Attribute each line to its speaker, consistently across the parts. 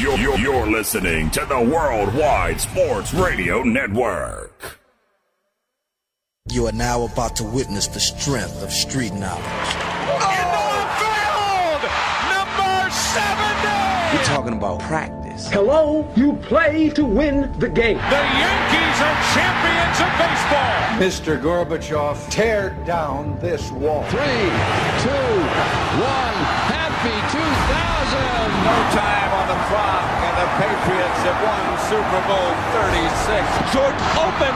Speaker 1: You're, you're, you're listening to the Worldwide Sports Radio Network.
Speaker 2: You are now about to witness the strength of street knowledge.
Speaker 3: Into the field! Number 70!
Speaker 2: We're talking about practice.
Speaker 4: Hello, you play to win the game.
Speaker 3: The Yankees are champions of baseball!
Speaker 5: Mr. Gorbachev, tear down this wall.
Speaker 6: Three, two, one, happy 2000!
Speaker 3: No time on the clock, and the Patriots have won Super Bowl 36. Jordan open!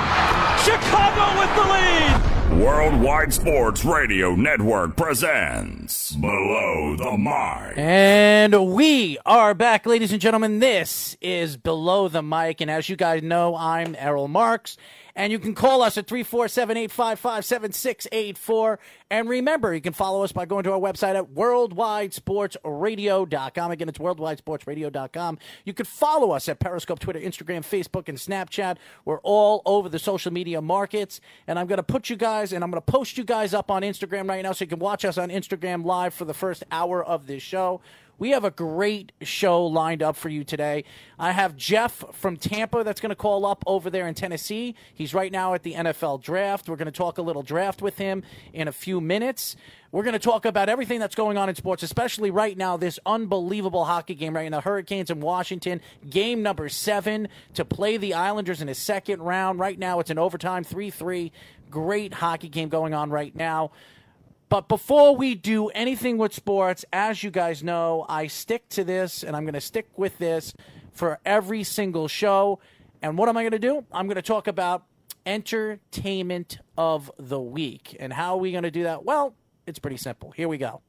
Speaker 3: Chicago with the lead!
Speaker 1: Worldwide Sports Radio Network presents Below the Mic.
Speaker 7: And we are back, ladies and gentlemen. This is Below the Mic. And as you guys know, I'm Errol Marks. And you can call us at 347 855 7684. And remember, you can follow us by going to our website at worldwidesportsradio.com. Again, it's worldwidesportsradio.com. You can follow us at Periscope, Twitter, Instagram, Facebook, and Snapchat. We're all over the social media markets. And I'm going to put you guys, and I'm going to post you guys up on Instagram right now so you can watch us on Instagram live for the first hour of this show. We have a great show lined up for you today. I have Jeff from Tampa that's going to call up over there in Tennessee. He's right now at the NFL draft. We're going to talk a little draft with him in a few minutes. We're going to talk about everything that's going on in sports, especially right now, this unbelievable hockey game right now. Hurricanes in Washington, game number seven to play the Islanders in a second round. Right now, it's an overtime 3 3. Great hockey game going on right now. But before we do anything with sports, as you guys know, I stick to this and I'm going to stick with this for every single show. And what am I going to do? I'm going to talk about entertainment of the week. And how are we going to do that? Well, it's pretty simple. Here we go.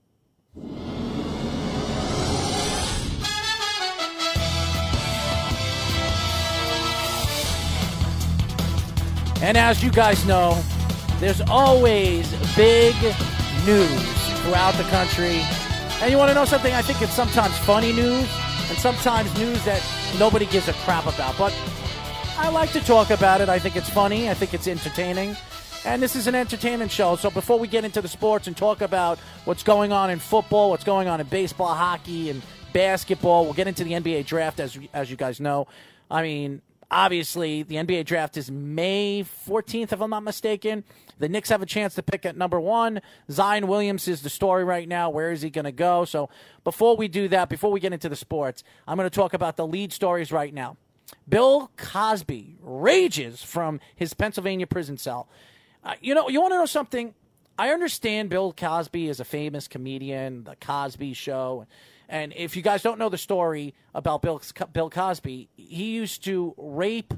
Speaker 7: And as you guys know, there's always big news throughout the country. And you want to know something? I think it's sometimes funny news and sometimes news that nobody gives a crap about. But I like to talk about it. I think it's funny. I think it's entertaining. And this is an entertainment show. So before we get into the sports and talk about what's going on in football, what's going on in baseball, hockey, and basketball, we'll get into the NBA draft as as you guys know. I mean, obviously the NBA draft is May 14th, if I'm not mistaken. The Knicks have a chance to pick at number one. Zion Williams is the story right now. Where is he going to go? So before we do that, before we get into the sports, I'm going to talk about the lead stories right now. Bill Cosby rages from his Pennsylvania prison cell. Uh, you know, you want to know something? I understand Bill Cosby is a famous comedian, the Cosby Show. And if you guys don't know the story about Bill, Bill Cosby, he used to rape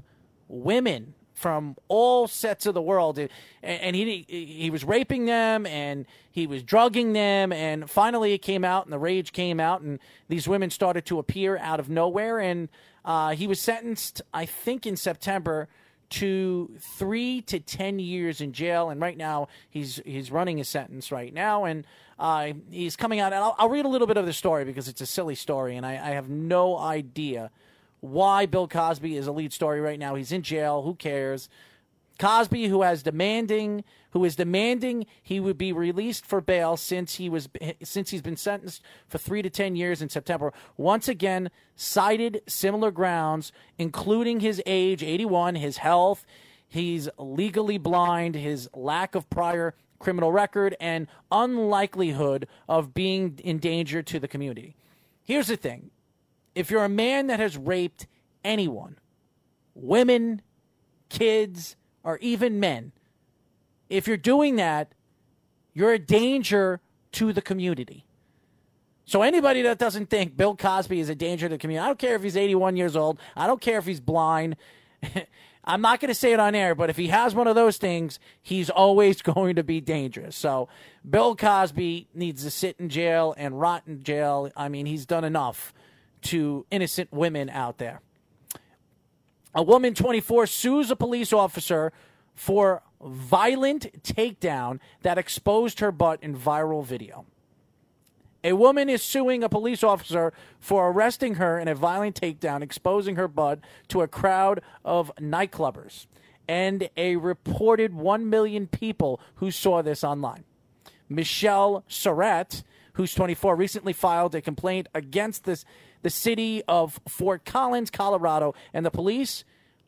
Speaker 7: women from all sets of the world, and he he was raping them and he was drugging them, and finally it came out, and the rage came out, and these women started to appear out of nowhere, and uh, he was sentenced, I think, in September to three to ten years in jail, and right now he's he's running his sentence right now, and uh, he's coming out. And I'll, I'll, read a little bit of the story because it's a silly story, and I, I have no idea why Bill Cosby is a lead story right now. He's in jail. Who cares? Cosby, who has demanding, who is demanding he would be released for bail since he was since he's been sentenced for three to ten years in September. Once again, cited similar grounds, including his age, eighty-one, his health, he's legally blind, his lack of prior criminal record, and unlikelihood of being in danger to the community. Here's the thing: if you're a man that has raped anyone, women, kids or even men, if you're doing that, you're a danger to the community. So anybody that doesn't think Bill Cosby is a danger to the community, I don't care if he's 81 years old, I don't care if he's blind. I'm not going to say it on air, but if he has one of those things, he's always going to be dangerous. So Bill Cosby needs to sit in jail and rot in jail. I mean, he's done enough to innocent women out there. A woman 24 sues a police officer for violent takedown that exposed her butt in viral video. A woman is suing a police officer for arresting her in a violent takedown, exposing her butt to a crowd of nightclubbers and a reported 1 million people who saw this online. Michelle Surratt, who's 24, recently filed a complaint against this the city of Fort Collins, Colorado, and the police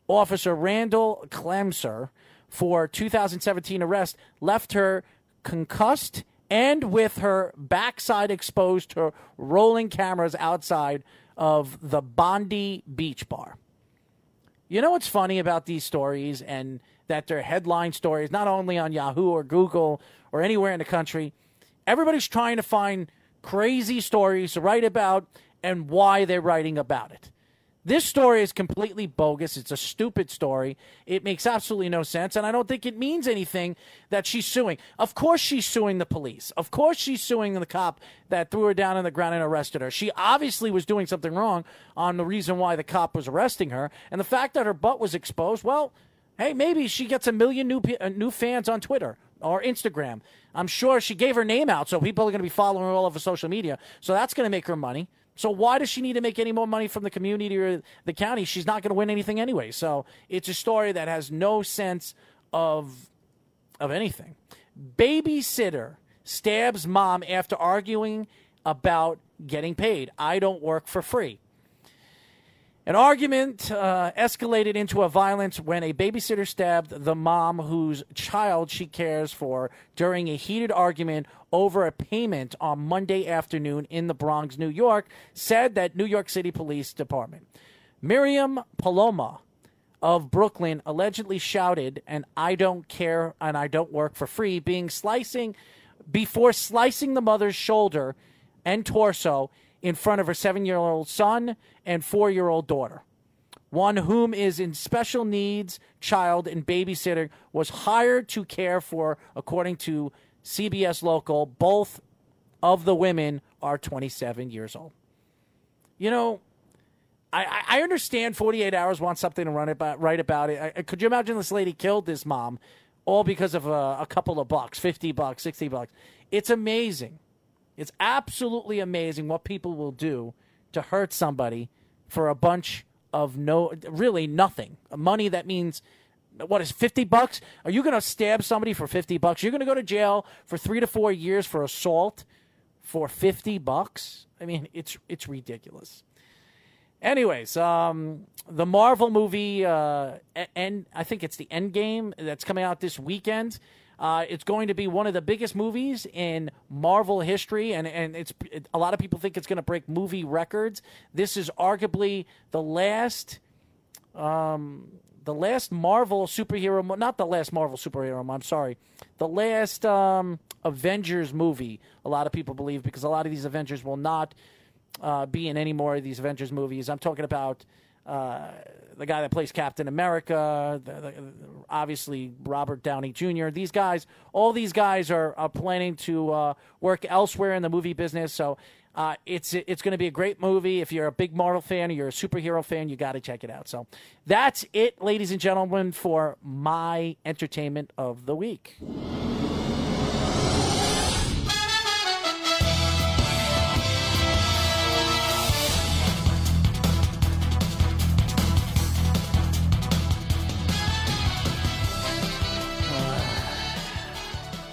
Speaker 7: officer Randall Klamser for 2017 arrest left her concussed and with her backside exposed to rolling cameras outside of the Bondi Beach Bar. You know what's funny about these stories and that they're headline stories, not only on Yahoo or Google or anywhere in the country. Everybody's trying to find crazy stories to write about and why they're writing about it. This story is completely bogus. It's a stupid story. It makes absolutely no sense. And I don't think it means anything that she's suing. Of course, she's suing the police. Of course, she's suing the cop that threw her down on the ground and arrested her. She obviously was doing something wrong on the reason why the cop was arresting her. And the fact that her butt was exposed, well, hey, maybe she gets a million new, uh, new fans on Twitter or Instagram. I'm sure she gave her name out, so people are going to be following her all over social media. So that's going to make her money. So why does she need to make any more money from the community or the county? She's not going to win anything anyway. So it's a story that has no sense of of anything. Babysitter stabs mom after arguing about getting paid. I don't work for free. An argument uh, escalated into a violence when a babysitter stabbed the mom whose child she cares for during a heated argument over a payment on Monday afternoon in the Bronx, New York, said that New York City Police Department. Miriam Paloma of Brooklyn allegedly shouted, and I don't care and I don't work for free, being slicing before slicing the mother's shoulder and torso in front of her seven year old son and four year old daughter. One whom is in special needs child and babysitter was hired to care for, according to CBS Local. Both of the women are 27 years old. You know, I, I understand 48 hours wants something to run about, write about it. I, could you imagine this lady killed this mom all because of a, a couple of bucks, 50 bucks, 60 bucks? It's amazing it's absolutely amazing what people will do to hurt somebody for a bunch of no, really nothing. Money that means what is 50 bucks? Are you going to stab somebody for 50 bucks? You're going to go to jail for 3 to 4 years for assault for 50 bucks? I mean, it's it's ridiculous. Anyways, um, the Marvel movie, uh, and I think it's the End Game that's coming out this weekend. Uh, it's going to be one of the biggest movies in Marvel history, and, and it's it, a lot of people think it's going to break movie records. This is arguably the last. Um, the last Marvel superhero, not the last Marvel superhero, I'm sorry, the last um, Avengers movie. A lot of people believe because a lot of these Avengers will not uh, be in any more of these Avengers movies. I'm talking about uh, the guy that plays Captain America, the, the, obviously Robert Downey Jr. These guys, all these guys are, are planning to uh, work elsewhere in the movie business. So uh, it's it's going to be a great movie. If you're a big Marvel fan or you're a superhero fan, you got to check it out. So that's it, ladies and gentlemen, for my entertainment of the week.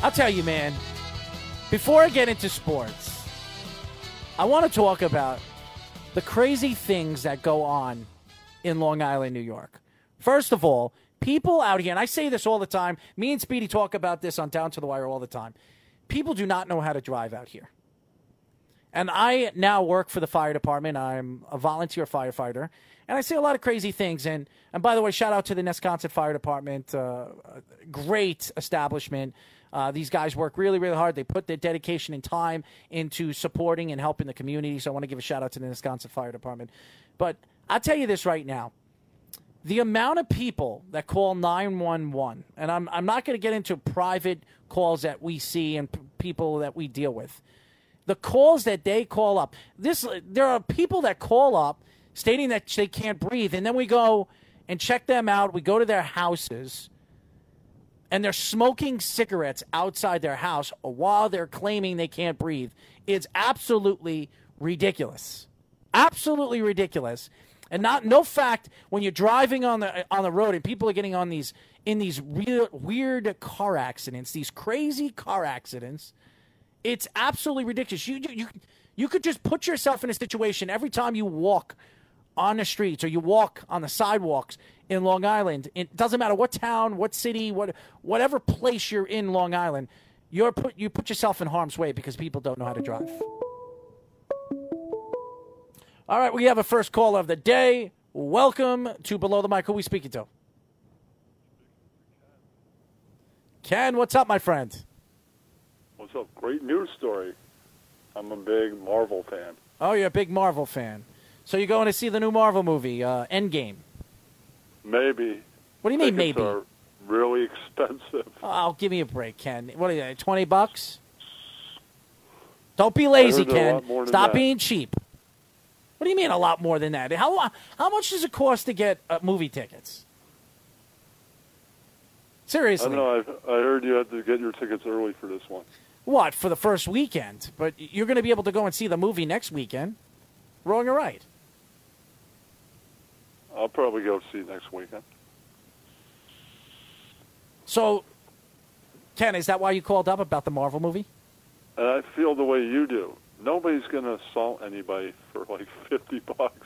Speaker 7: I'll tell you, man, before I get into sports, I want to talk about the crazy things that go on in Long Island, New York. First of all, people out here, and I say this all the time, me and Speedy talk about this on Down to the Wire all the time. People do not know how to drive out here. And I now work for the fire department. I'm a volunteer firefighter. And I see a lot of crazy things. And, and by the way, shout out to the Nesconset Fire Department. Uh, great establishment. Uh, these guys work really, really hard. They put their dedication and time into supporting and helping the community. So I want to give a shout out to the Nesconset Fire Department. But I'll tell you this right now. The amount of people that call 911, and I'm, I'm not going to get into private calls that we see and p- people that we deal with. The calls that they call up, this there are people that call up stating that they can't breathe, and then we go and check them out. We go to their houses and they're smoking cigarettes outside their house while they're claiming they can't breathe. It's absolutely ridiculous. Absolutely ridiculous. And not no fact when you're driving on the on the road and people are getting on these in these real weird car accidents, these crazy car accidents. It's absolutely ridiculous. You you You could just put yourself in a situation every time you walk on the streets or you walk on the sidewalks in Long Island. It doesn't matter what town, what city, what whatever place you're in Long Island. You're put you put yourself in harm's way because people don't know how to drive. All right, we have a first call of the day. Welcome to Below the Mic. Who are we speaking to? Ken, what's up, my friend?
Speaker 8: What's up? Great news story. I'm a big Marvel fan.
Speaker 7: Oh, you're a big Marvel fan. So you're going to see the new Marvel movie, uh, Endgame?
Speaker 8: Maybe.
Speaker 7: What do you mean, maybe?
Speaker 8: Are really expensive.
Speaker 7: Oh, give me a break, Ken. What are you, 20 bucks? Don't be lazy,
Speaker 8: heard they're a
Speaker 7: Ken.
Speaker 8: lot more than
Speaker 7: Stop being cheap. What do you mean a lot more than that? How, how much does it cost to get uh, movie tickets?
Speaker 8: I
Speaker 7: Seriously.
Speaker 8: don't know. I, I heard you had to get your tickets early for this one.
Speaker 7: What, for the first weekend? But you're going to be able to go and see the movie next weekend. Wrong or right?
Speaker 8: I'll probably go see next weekend.
Speaker 7: So, Ken, is that why you called up about the Marvel movie?
Speaker 8: And I feel the way you do. Nobody's going to assault anybody for like 50 bucks.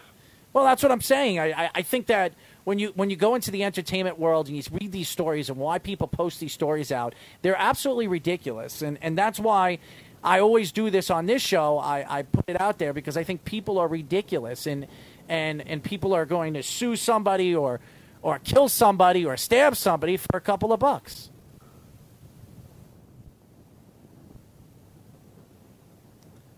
Speaker 7: Well, that's what I'm saying. I, I, I think that when you when you go into the entertainment world and you read these stories and why people post these stories out, they're absolutely ridiculous, and and that's why I always do this on this show. I, I put it out there because I think people are ridiculous, and and and people are going to sue somebody or or kill somebody or stab somebody for a couple of bucks.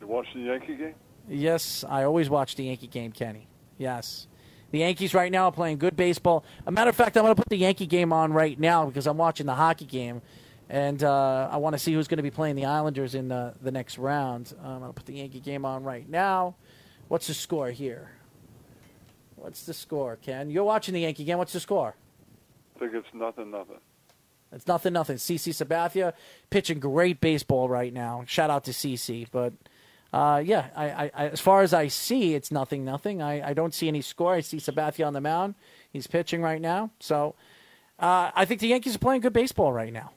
Speaker 8: You watching the Yankee game?
Speaker 7: Yes, I always watch the Yankee game, Kenny. Yes. The Yankees right now are playing good baseball. A matter of fact, I'm going to put the Yankee game on right now because I'm watching the hockey game. And uh, I want to see who's going to be playing the Islanders in the, the next round. Um, I'm going to put the Yankee game on right now. What's the score here? What's the score, Ken? You're watching the Yankee game. What's the score?
Speaker 8: I think it's nothing, nothing.
Speaker 7: It's nothing, nothing. CC Sabathia pitching great baseball right now. Shout out to CC. But uh, yeah, I, I, I, as far as I see, it's nothing, nothing. I, I don't see any score. I see Sabathia on the mound. He's pitching right now. So uh, I think the Yankees are playing good baseball right now.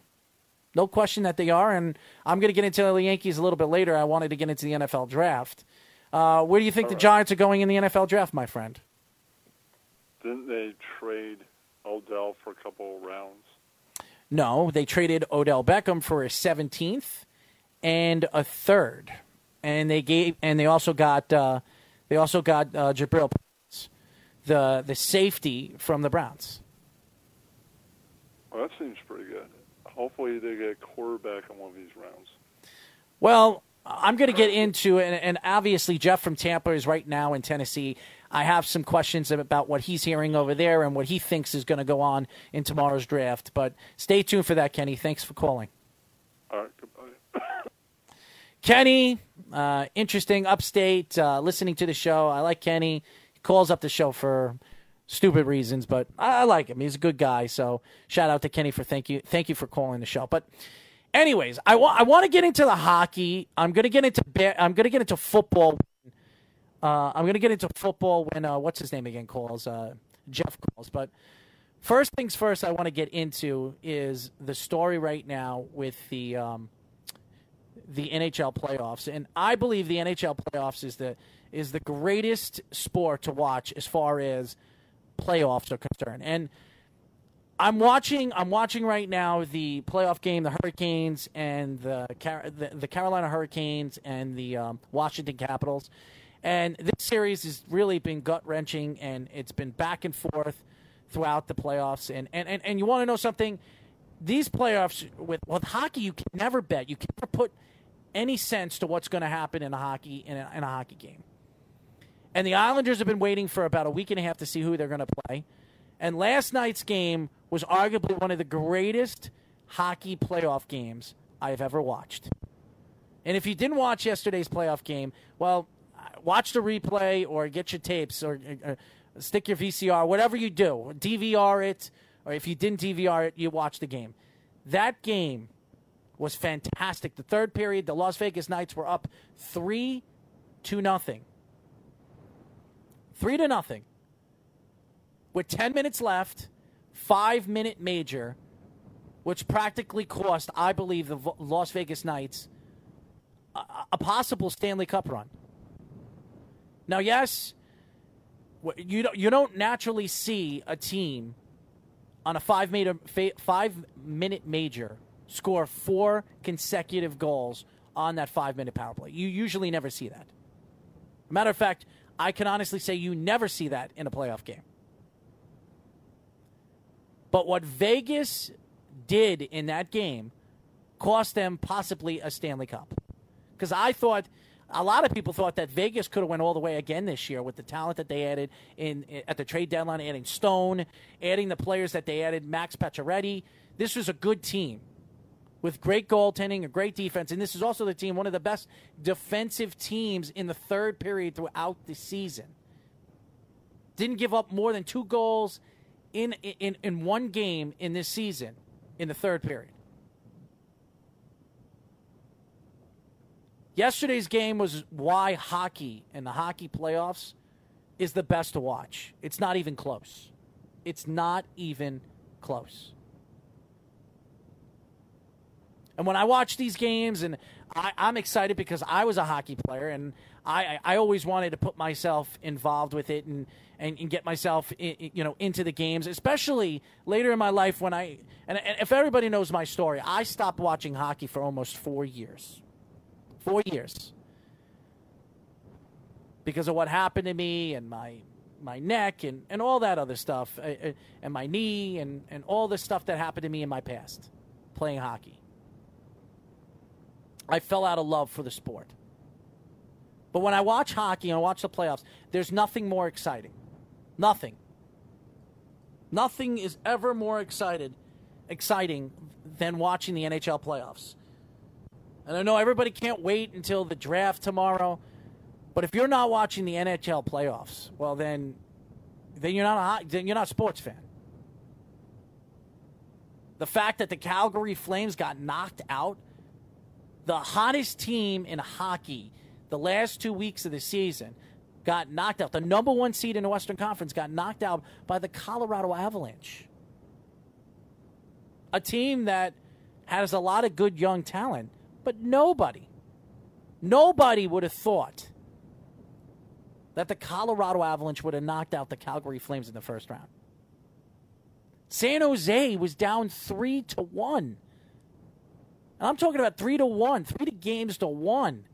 Speaker 7: No question that they are. And I'm going to get into the Yankees a little bit later. I wanted to get into the NFL draft. Uh, where do you think the Giants are going in the NFL draft, my friend?
Speaker 8: Didn't they trade Odell for a couple of rounds?
Speaker 7: No, they traded Odell Beckham for a 17th and a third, and they gave and they also got uh, they also got uh, Jabril, the the safety from the Browns.
Speaker 8: Well, that seems pretty good. Hopefully, they get a quarterback in one of these rounds.
Speaker 7: Well, I'm going to get into and, and obviously Jeff from Tampa is right now in Tennessee. I have some questions about what he's hearing over there and what he thinks is going to go on in tomorrow's draft. But stay tuned for that, Kenny. Thanks for calling.
Speaker 8: All right, goodbye.
Speaker 7: Kenny, uh, interesting, upstate, uh, listening to the show. I like Kenny. He calls up the show for stupid reasons, but I, I like him. He's a good guy. So shout out to Kenny for thank you, thank you for calling the show. But anyways, I want I want to get into the hockey. I'm gonna get into ba- I'm gonna get into football. Uh, I'm gonna get into football when uh, what's his name again calls uh, Jeff calls. But first things first, I want to get into is the story right now with the. Um, the NHL playoffs, and I believe the NHL playoffs is the is the greatest sport to watch as far as playoffs are concerned. And I'm watching I'm watching right now the playoff game, the Hurricanes and the the, the Carolina Hurricanes and the um, Washington Capitals. And this series has really been gut wrenching, and it's been back and forth throughout the playoffs. And and, and, and you want to know something? These playoffs with with hockey, you can never bet. You can never put any sense to what's going to happen in a hockey in a, in a hockey game. And the Islanders have been waiting for about a week and a half to see who they're going to play. And last night's game was arguably one of the greatest hockey playoff games I've ever watched. And if you didn't watch yesterday's playoff game, well, watch the replay or get your tapes or, or stick your VCR, whatever you do, DVR it, or if you didn't DVR it, you watch the game. That game was fantastic. The third period, the Las Vegas Knights were up three to nothing. Three to nothing. With 10 minutes left, five minute major, which practically cost, I believe, the Las Vegas Knights a, a possible Stanley Cup run. Now, yes, you don't, you don't naturally see a team on a five minute, five minute major score four consecutive goals on that five minute power play. You usually never see that. Matter of fact, I can honestly say you never see that in a playoff game. But what Vegas did in that game cost them possibly a Stanley Cup. Because I thought a lot of people thought that Vegas could have went all the way again this year with the talent that they added in at the trade deadline, adding Stone, adding the players that they added, Max Pacioretty. This was a good team with great goaltending, a great defense, and this is also the team one of the best defensive teams in the third period throughout the season. Didn't give up more than two goals in in in one game in this season in the third period. Yesterday's game was why hockey and the hockey playoffs is the best to watch. It's not even close. It's not even close. And when I watch these games, and I, am excited because I was a hockey player, and I, I always wanted to put myself involved with it and, and, and get myself in, you know into the games, especially later in my life when I and, and if everybody knows my story, I stopped watching hockey for almost four years. Four years. Because of what happened to me and my my neck and, and all that other stuff, uh, uh, and my knee and, and all the stuff that happened to me in my past playing hockey. I fell out of love for the sport. But when I watch hockey and I watch the playoffs, there's nothing more exciting. Nothing. Nothing is ever more excited, exciting than watching the NHL playoffs. And I know everybody can't wait until the draft tomorrow, but if you're not watching the NHL playoffs, well then, then you're not a, then you're not a sports fan. The fact that the Calgary Flames got knocked out, the hottest team in hockey, the last two weeks of the season, got knocked out. The number one seed in the Western Conference got knocked out by the Colorado Avalanche, a team that has a lot of good young talent but nobody, nobody would have thought that the Colorado Avalanche would have knocked out the Calgary Flames in the first round. San Jose was down three to one. And I'm talking about three to one, three games to one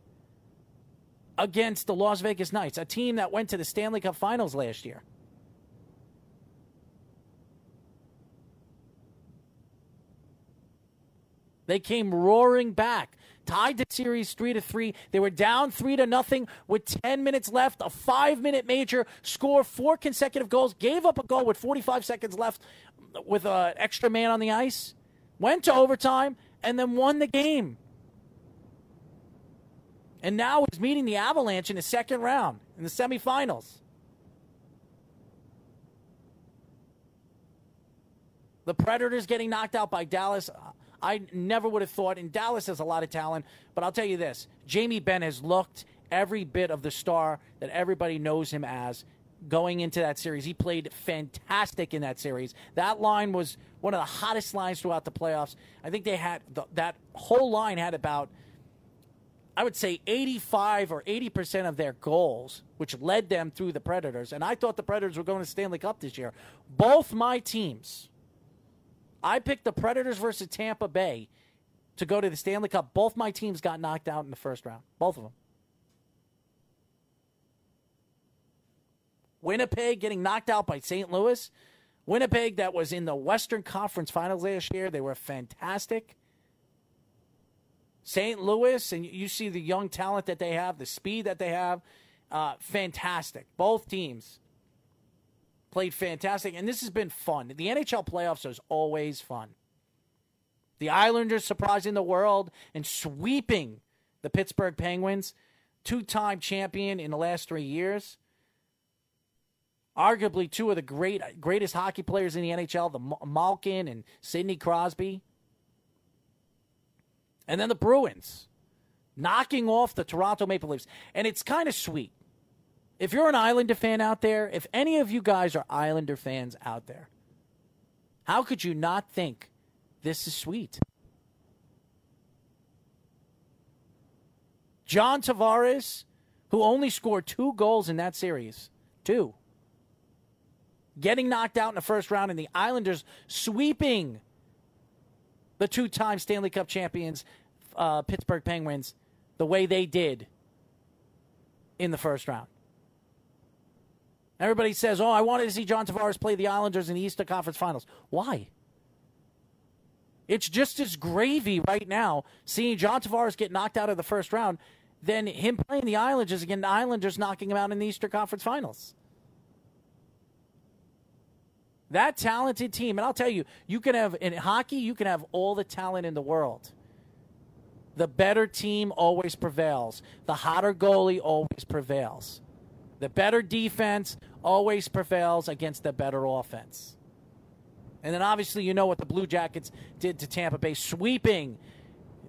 Speaker 7: against the Las Vegas Knights, a team that went to the Stanley Cup Finals last year. They came roaring back tied the series three to three. They were down three to nothing with 10 minutes left. A five minute major, score four consecutive goals, gave up a goal with 45 seconds left with an extra man on the ice, went to overtime, and then won the game. And now is meeting the Avalanche in the second round in the semifinals. The Predators getting knocked out by Dallas. I never would have thought. And Dallas has a lot of talent, but I'll tell you this: Jamie Benn has looked every bit of the star that everybody knows him as going into that series. He played fantastic in that series. That line was one of the hottest lines throughout the playoffs. I think they had the, that whole line had about I would say 85 or 80% of their goals, which led them through the Predators. And I thought the Predators were going to Stanley Cup this year. Both my teams I picked the Predators versus Tampa Bay to go to the Stanley Cup. Both my teams got knocked out in the first round. Both of them. Winnipeg getting knocked out by St. Louis. Winnipeg, that was in the Western Conference Finals last year, they were fantastic. St. Louis, and you see the young talent that they have, the speed that they have, uh, fantastic. Both teams played fantastic, and this has been fun. The NHL playoffs is always fun. The Islanders surprising the world and sweeping the Pittsburgh Penguins, two time champion in the last three years. Arguably two of the great greatest hockey players in the NHL, the Malkin and Sidney Crosby. And then the Bruins knocking off the Toronto Maple Leafs. And it's kind of sweet if you're an Islander fan out there, if any of you guys are Islander fans out there, how could you not think this is sweet? John Tavares, who only scored two goals in that series. Two. Getting knocked out in the first round, and the Islanders sweeping the two time Stanley Cup champions, uh, Pittsburgh Penguins, the way they did in the first round. Everybody says, oh, I wanted to see John Tavares play the Islanders in the Eastern Conference Finals. Why? It's just as gravy right now seeing John Tavares get knocked out of the first round than him playing the Islanders again, the Islanders knocking him out in the Eastern Conference Finals. That talented team, and I'll tell you, you can have in hockey, you can have all the talent in the world. The better team always prevails. The hotter goalie always prevails. The better defense always prevails against the better offense. And then obviously, you know what the Blue Jackets did to Tampa Bay, sweeping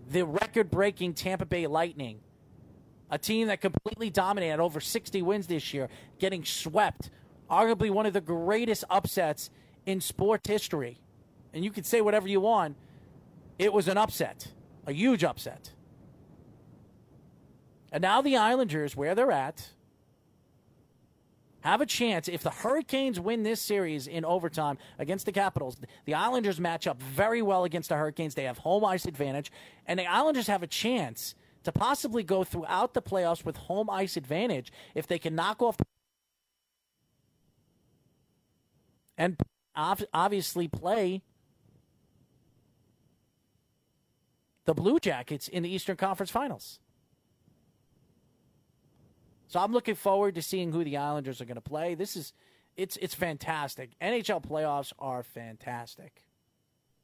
Speaker 7: the record breaking Tampa Bay Lightning, a team that completely dominated over 60 wins this year, getting swept. Arguably one of the greatest upsets in sports history. And you can say whatever you want, it was an upset, a huge upset. And now the Islanders, where they're at, have a chance if the Hurricanes win this series in overtime against the Capitals. The Islanders match up very well against the Hurricanes. They have home ice advantage, and the Islanders have a chance to possibly go throughout the playoffs with home ice advantage if they can knock off and obviously play the Blue Jackets in the Eastern Conference Finals. So I'm looking forward to seeing who the Islanders are going to play. This is it's it's fantastic. NHL playoffs are fantastic.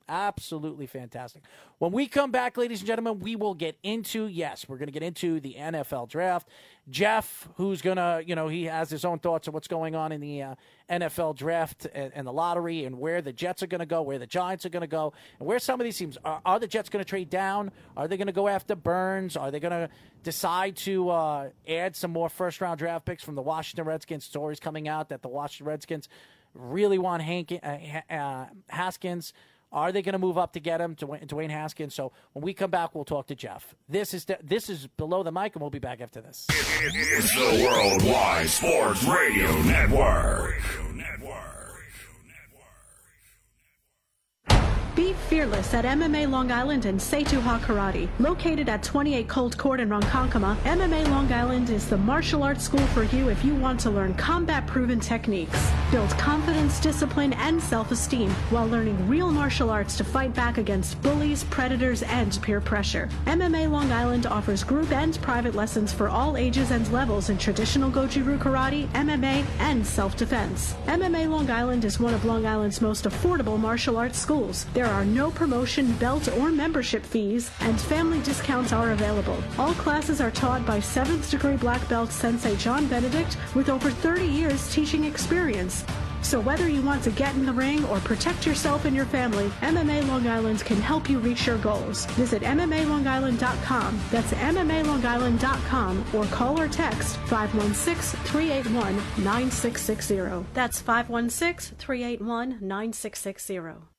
Speaker 7: Absolutely fantastic. When we come back, ladies and gentlemen, we will get into, yes, we're going to get into the NFL draft. Jeff, who's going to, you know, he has his own thoughts on what's going on in the uh, NFL draft and, and, the lottery and where the Jets are going to go, where the Giants are going to go, and where some of these teams are. Are the Jets going to trade down? Are they going to go after Burns? Are they going to decide to uh, add some more first round draft picks from the Washington Redskins? Stories coming out that the Washington Redskins really want Hank, uh, uh Haskins. Are they going to move up to get him, Dwayne, Dwayne Haskins? So when we come back, we'll talk to Jeff. This is this is below the mic, and we'll be back after this.
Speaker 1: It's the Worldwide Sports Radio Network.
Speaker 9: Be fearless at MMA Long Island and Setuha Karate. Located at 28 Cold Court in Ronkonkoma, MMA Long Island is the martial arts school for you if you want to learn combat-proven techniques, build confidence, discipline, and self-esteem while learning real martial arts to fight back against bullies, predators, and peer pressure. MMA Long Island offers group and private lessons for all ages and levels in traditional Goju-Ryu Karate, MMA, and self-defense. MMA Long Island is one of Long Island's most affordable martial arts schools. There are no promotion, belt, or membership fees, and family discounts are available. All classes are taught by 7th degree black belt Sensei John Benedict with over 30 years teaching experience. So whether you want to get in the ring or protect yourself and your family, MMA Long Island can help you reach your goals. Visit MMALongIsland.com. That's MMALongIsland.com or call or text 516-381-9660. That's 516-381-9660.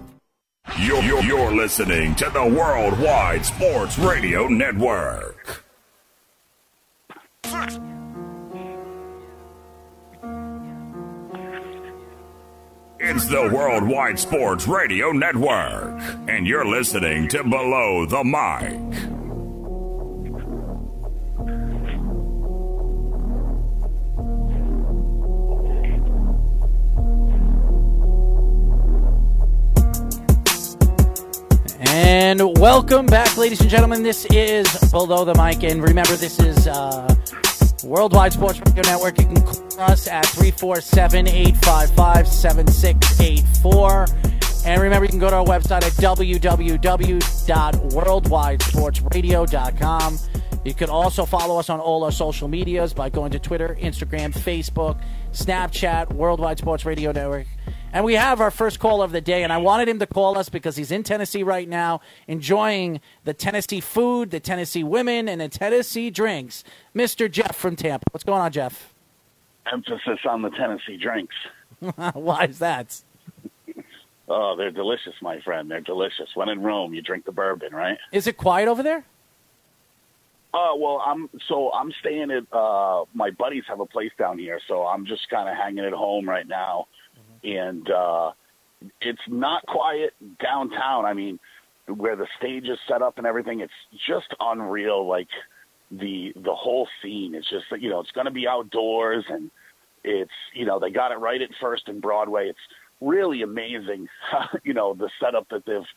Speaker 1: You're, you're, you're listening to the Worldwide Sports Radio Network. It's the Worldwide Sports Radio Network, and you're listening to Below the Mic.
Speaker 7: And welcome back, ladies and gentlemen. This is Below the Mic. And remember, this is uh, Worldwide Sports Radio Network. You can call us at 347 855 7684. And remember, you can go to our website at www.worldwidesportsradio.com. You can also follow us on all our social medias by going to Twitter, Instagram, Facebook, Snapchat, Worldwide Sports Radio Network. And we have our first call of the day, and I wanted him to call us because he's in Tennessee right now, enjoying the Tennessee food, the Tennessee women, and the Tennessee drinks. Mr. Jeff from Tampa. What's going on, Jeff?
Speaker 10: Emphasis on the Tennessee drinks.
Speaker 7: Why is that?
Speaker 10: Oh, they're delicious, my friend. They're delicious. When in Rome, you drink the bourbon, right?
Speaker 7: Is it quiet over there?
Speaker 10: Uh, well, I'm so I'm staying at uh, my buddies have a place down here, so I'm just kind of hanging at home right now and uh, it's not quiet downtown. I mean, where the stage is set up and everything, it's just unreal. Like the the whole scene. It's just you know it's going to be outdoors and it's you know they got it right at first in Broadway. It's really amazing, you know, the setup that they've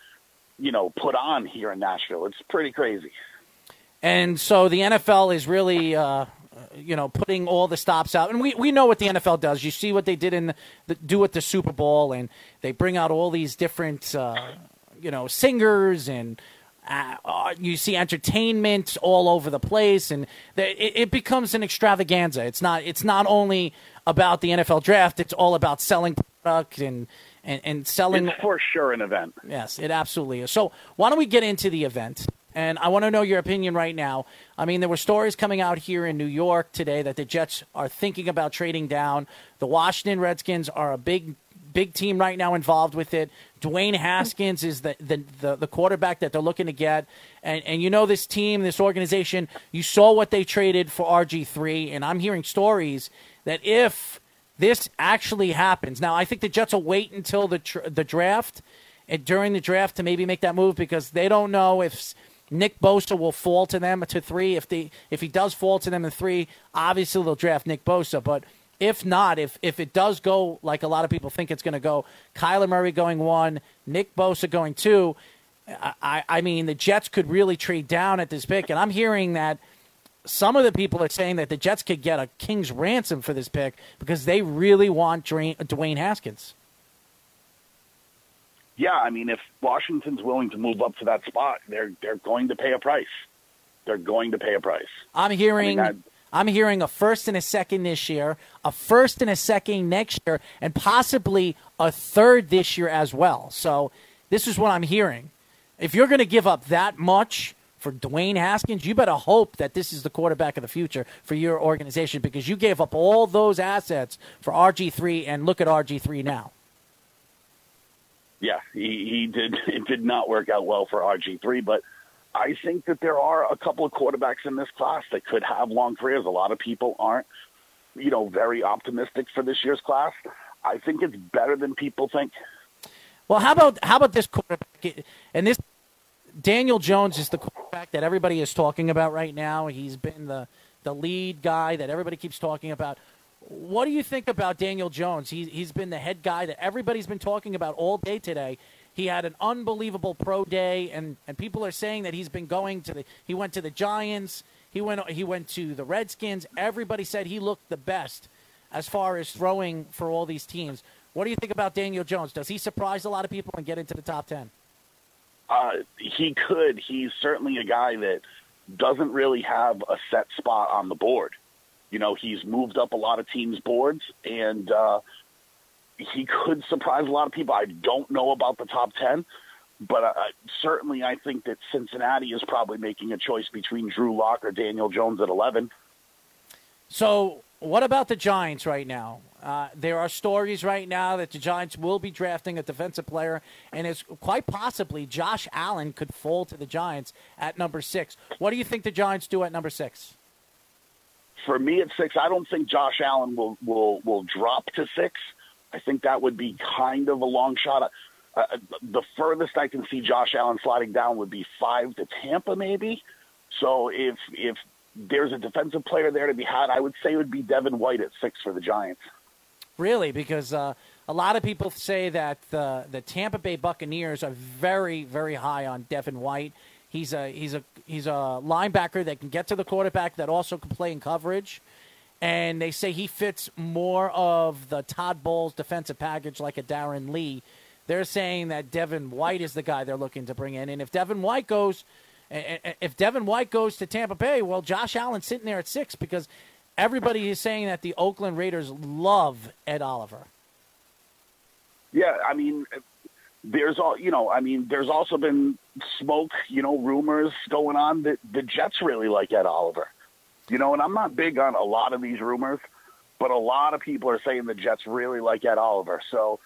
Speaker 10: you know put on here in Nashville. It's pretty crazy.
Speaker 7: And so the NFL is really uh, you know, putting all the stops out. And we, we know what the NFL does. You see what they did in the, do at the Super Bowl, and they bring out all these different, uh, you know, singers and. Uh, uh you see entertainment all over the place, and it, it becomes an extravaganza. It's not. It's not only about the NFL draft. It's all about selling product and and, and selling.
Speaker 10: It's for sure an event.
Speaker 7: Yes, it absolutely is. So why don't we get into the event? And I want to know your opinion right now. I mean, there were stories coming out here in New York today that the Jets are thinking about trading down. The Washington Redskins are a big, big team right now involved with it. Dwayne Haskins is the, the, the, the, quarterback that they're looking to get. And, and you know, this team, this organization, you saw what they traded for RG3. And I'm hearing stories that if this actually happens, now I think the Jets will wait until the, tr- the draft and during the draft to maybe make that move because they don't know if Nick Bosa will fall to them to three. If they if he does fall to them in three, obviously they'll draft Nick Bosa. But if not, if if it does go like a lot of people think it's going to go, Kyler Murray going one, Nick Bosa going two. I, I mean, the Jets could really trade down at this pick, and I'm hearing that some of the people are saying that the Jets could get a king's ransom for this pick because they really want Dwayne Haskins.
Speaker 10: Yeah, I mean, if Washington's willing to move up to that spot, they're they're going to pay a price. They're going to pay a price.
Speaker 7: I'm hearing. I mean, I'm hearing a first and a second this year, a first and a second next year, and possibly a third this year as well. So this is what I'm hearing. If you're going to give up that much for Dwayne Haskins, you better hope that this is the quarterback of the future for your organization because you gave up all those assets for RG3, and look at RG3 now
Speaker 10: yeah, he, he did. It did not work out well for RG three, but I think that there are a couple of quarterbacks in this class that could have long careers. A lot of people aren't, you know, very optimistic for this year's class. I think it's better than people think.
Speaker 7: Well, how about how about this quarterback? And this Daniel Jones is the quarterback that everybody is talking about right now. He's been the the lead guy that everybody keeps talking about. What do you think about Daniel Jones? He, he's been the head guy that everybody's been talking about all day today. He had an unbelievable pro day, and, and people are saying that he's been going to the. He went to the Giants. He went. He went to the Redskins. Everybody said he looked the best as far as throwing for all these teams. What do you think about Daniel Jones? Does he surprise a lot of people and get into the top ten?
Speaker 10: Uh, he could. He's certainly a guy that doesn't really have a set spot on the board. You know, he's moved up a lot of teams' boards, and uh, he could surprise a lot of people. I don't know about the top 10, but uh, certainly I think that Cincinnati is probably making a choice between Drew Lock or Daniel Jones at 11.
Speaker 7: So, what about the Giants right now? Uh, there are stories right now that the Giants will be drafting a defensive player, and it's quite possibly Josh Allen could fall to the Giants at number six. What do you think the Giants do at number six?
Speaker 10: For me at six, I don't think Josh Allen will will will drop to six. I think that would be kind of a long shot. Uh, uh, the furthest I can see Josh Allen sliding down would be five to Tampa, maybe. So if if there's a defensive player there to be had, I would say it would be Devin White at six for the Giants.
Speaker 7: Really, because uh, a lot of people say that the the Tampa Bay Buccaneers are very, very high on Devin White. He's a he's a he's a linebacker that can get to the quarterback that also can play in coverage. And they say he fits more of the Todd Bowles defensive package like a Darron Lee. They're saying that Devin White is the guy they're looking to bring in. And if Devin White goes if Devin White goes to Tampa Bay, well, Josh Allen's sitting there at six because everybody is saying that the Oakland Raiders love Ed Oliver.
Speaker 10: Yeah, I mean, there's all you know. I mean, there's also been smoke, you know, rumors going on that the Jets really like Ed Oliver. You know, and I'm not big on a lot of these rumors, but a lot of people are saying the Jets really like Ed Oliver. So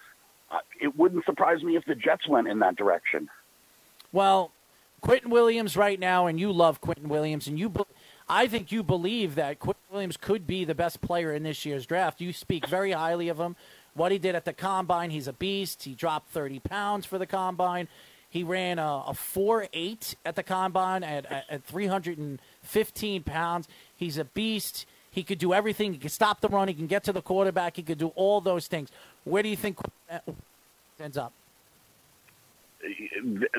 Speaker 10: uh, it wouldn't surprise me if the Jets went in that direction.
Speaker 7: Well, Quinnen Williams right now, and you love Quinnen Williams, and you, I think you believe that Quinnen Williams could be the best player in this year's draft. You speak very highly of him. What he did at the combine, he's a beast. He dropped 30 pounds for the combine. He ran a, a 4.8 at the combine at, at, at 315 pounds. He's a beast. He could do everything. He can stop the run. He can get to the quarterback. He could do all those things. Where do you think uh, ends up?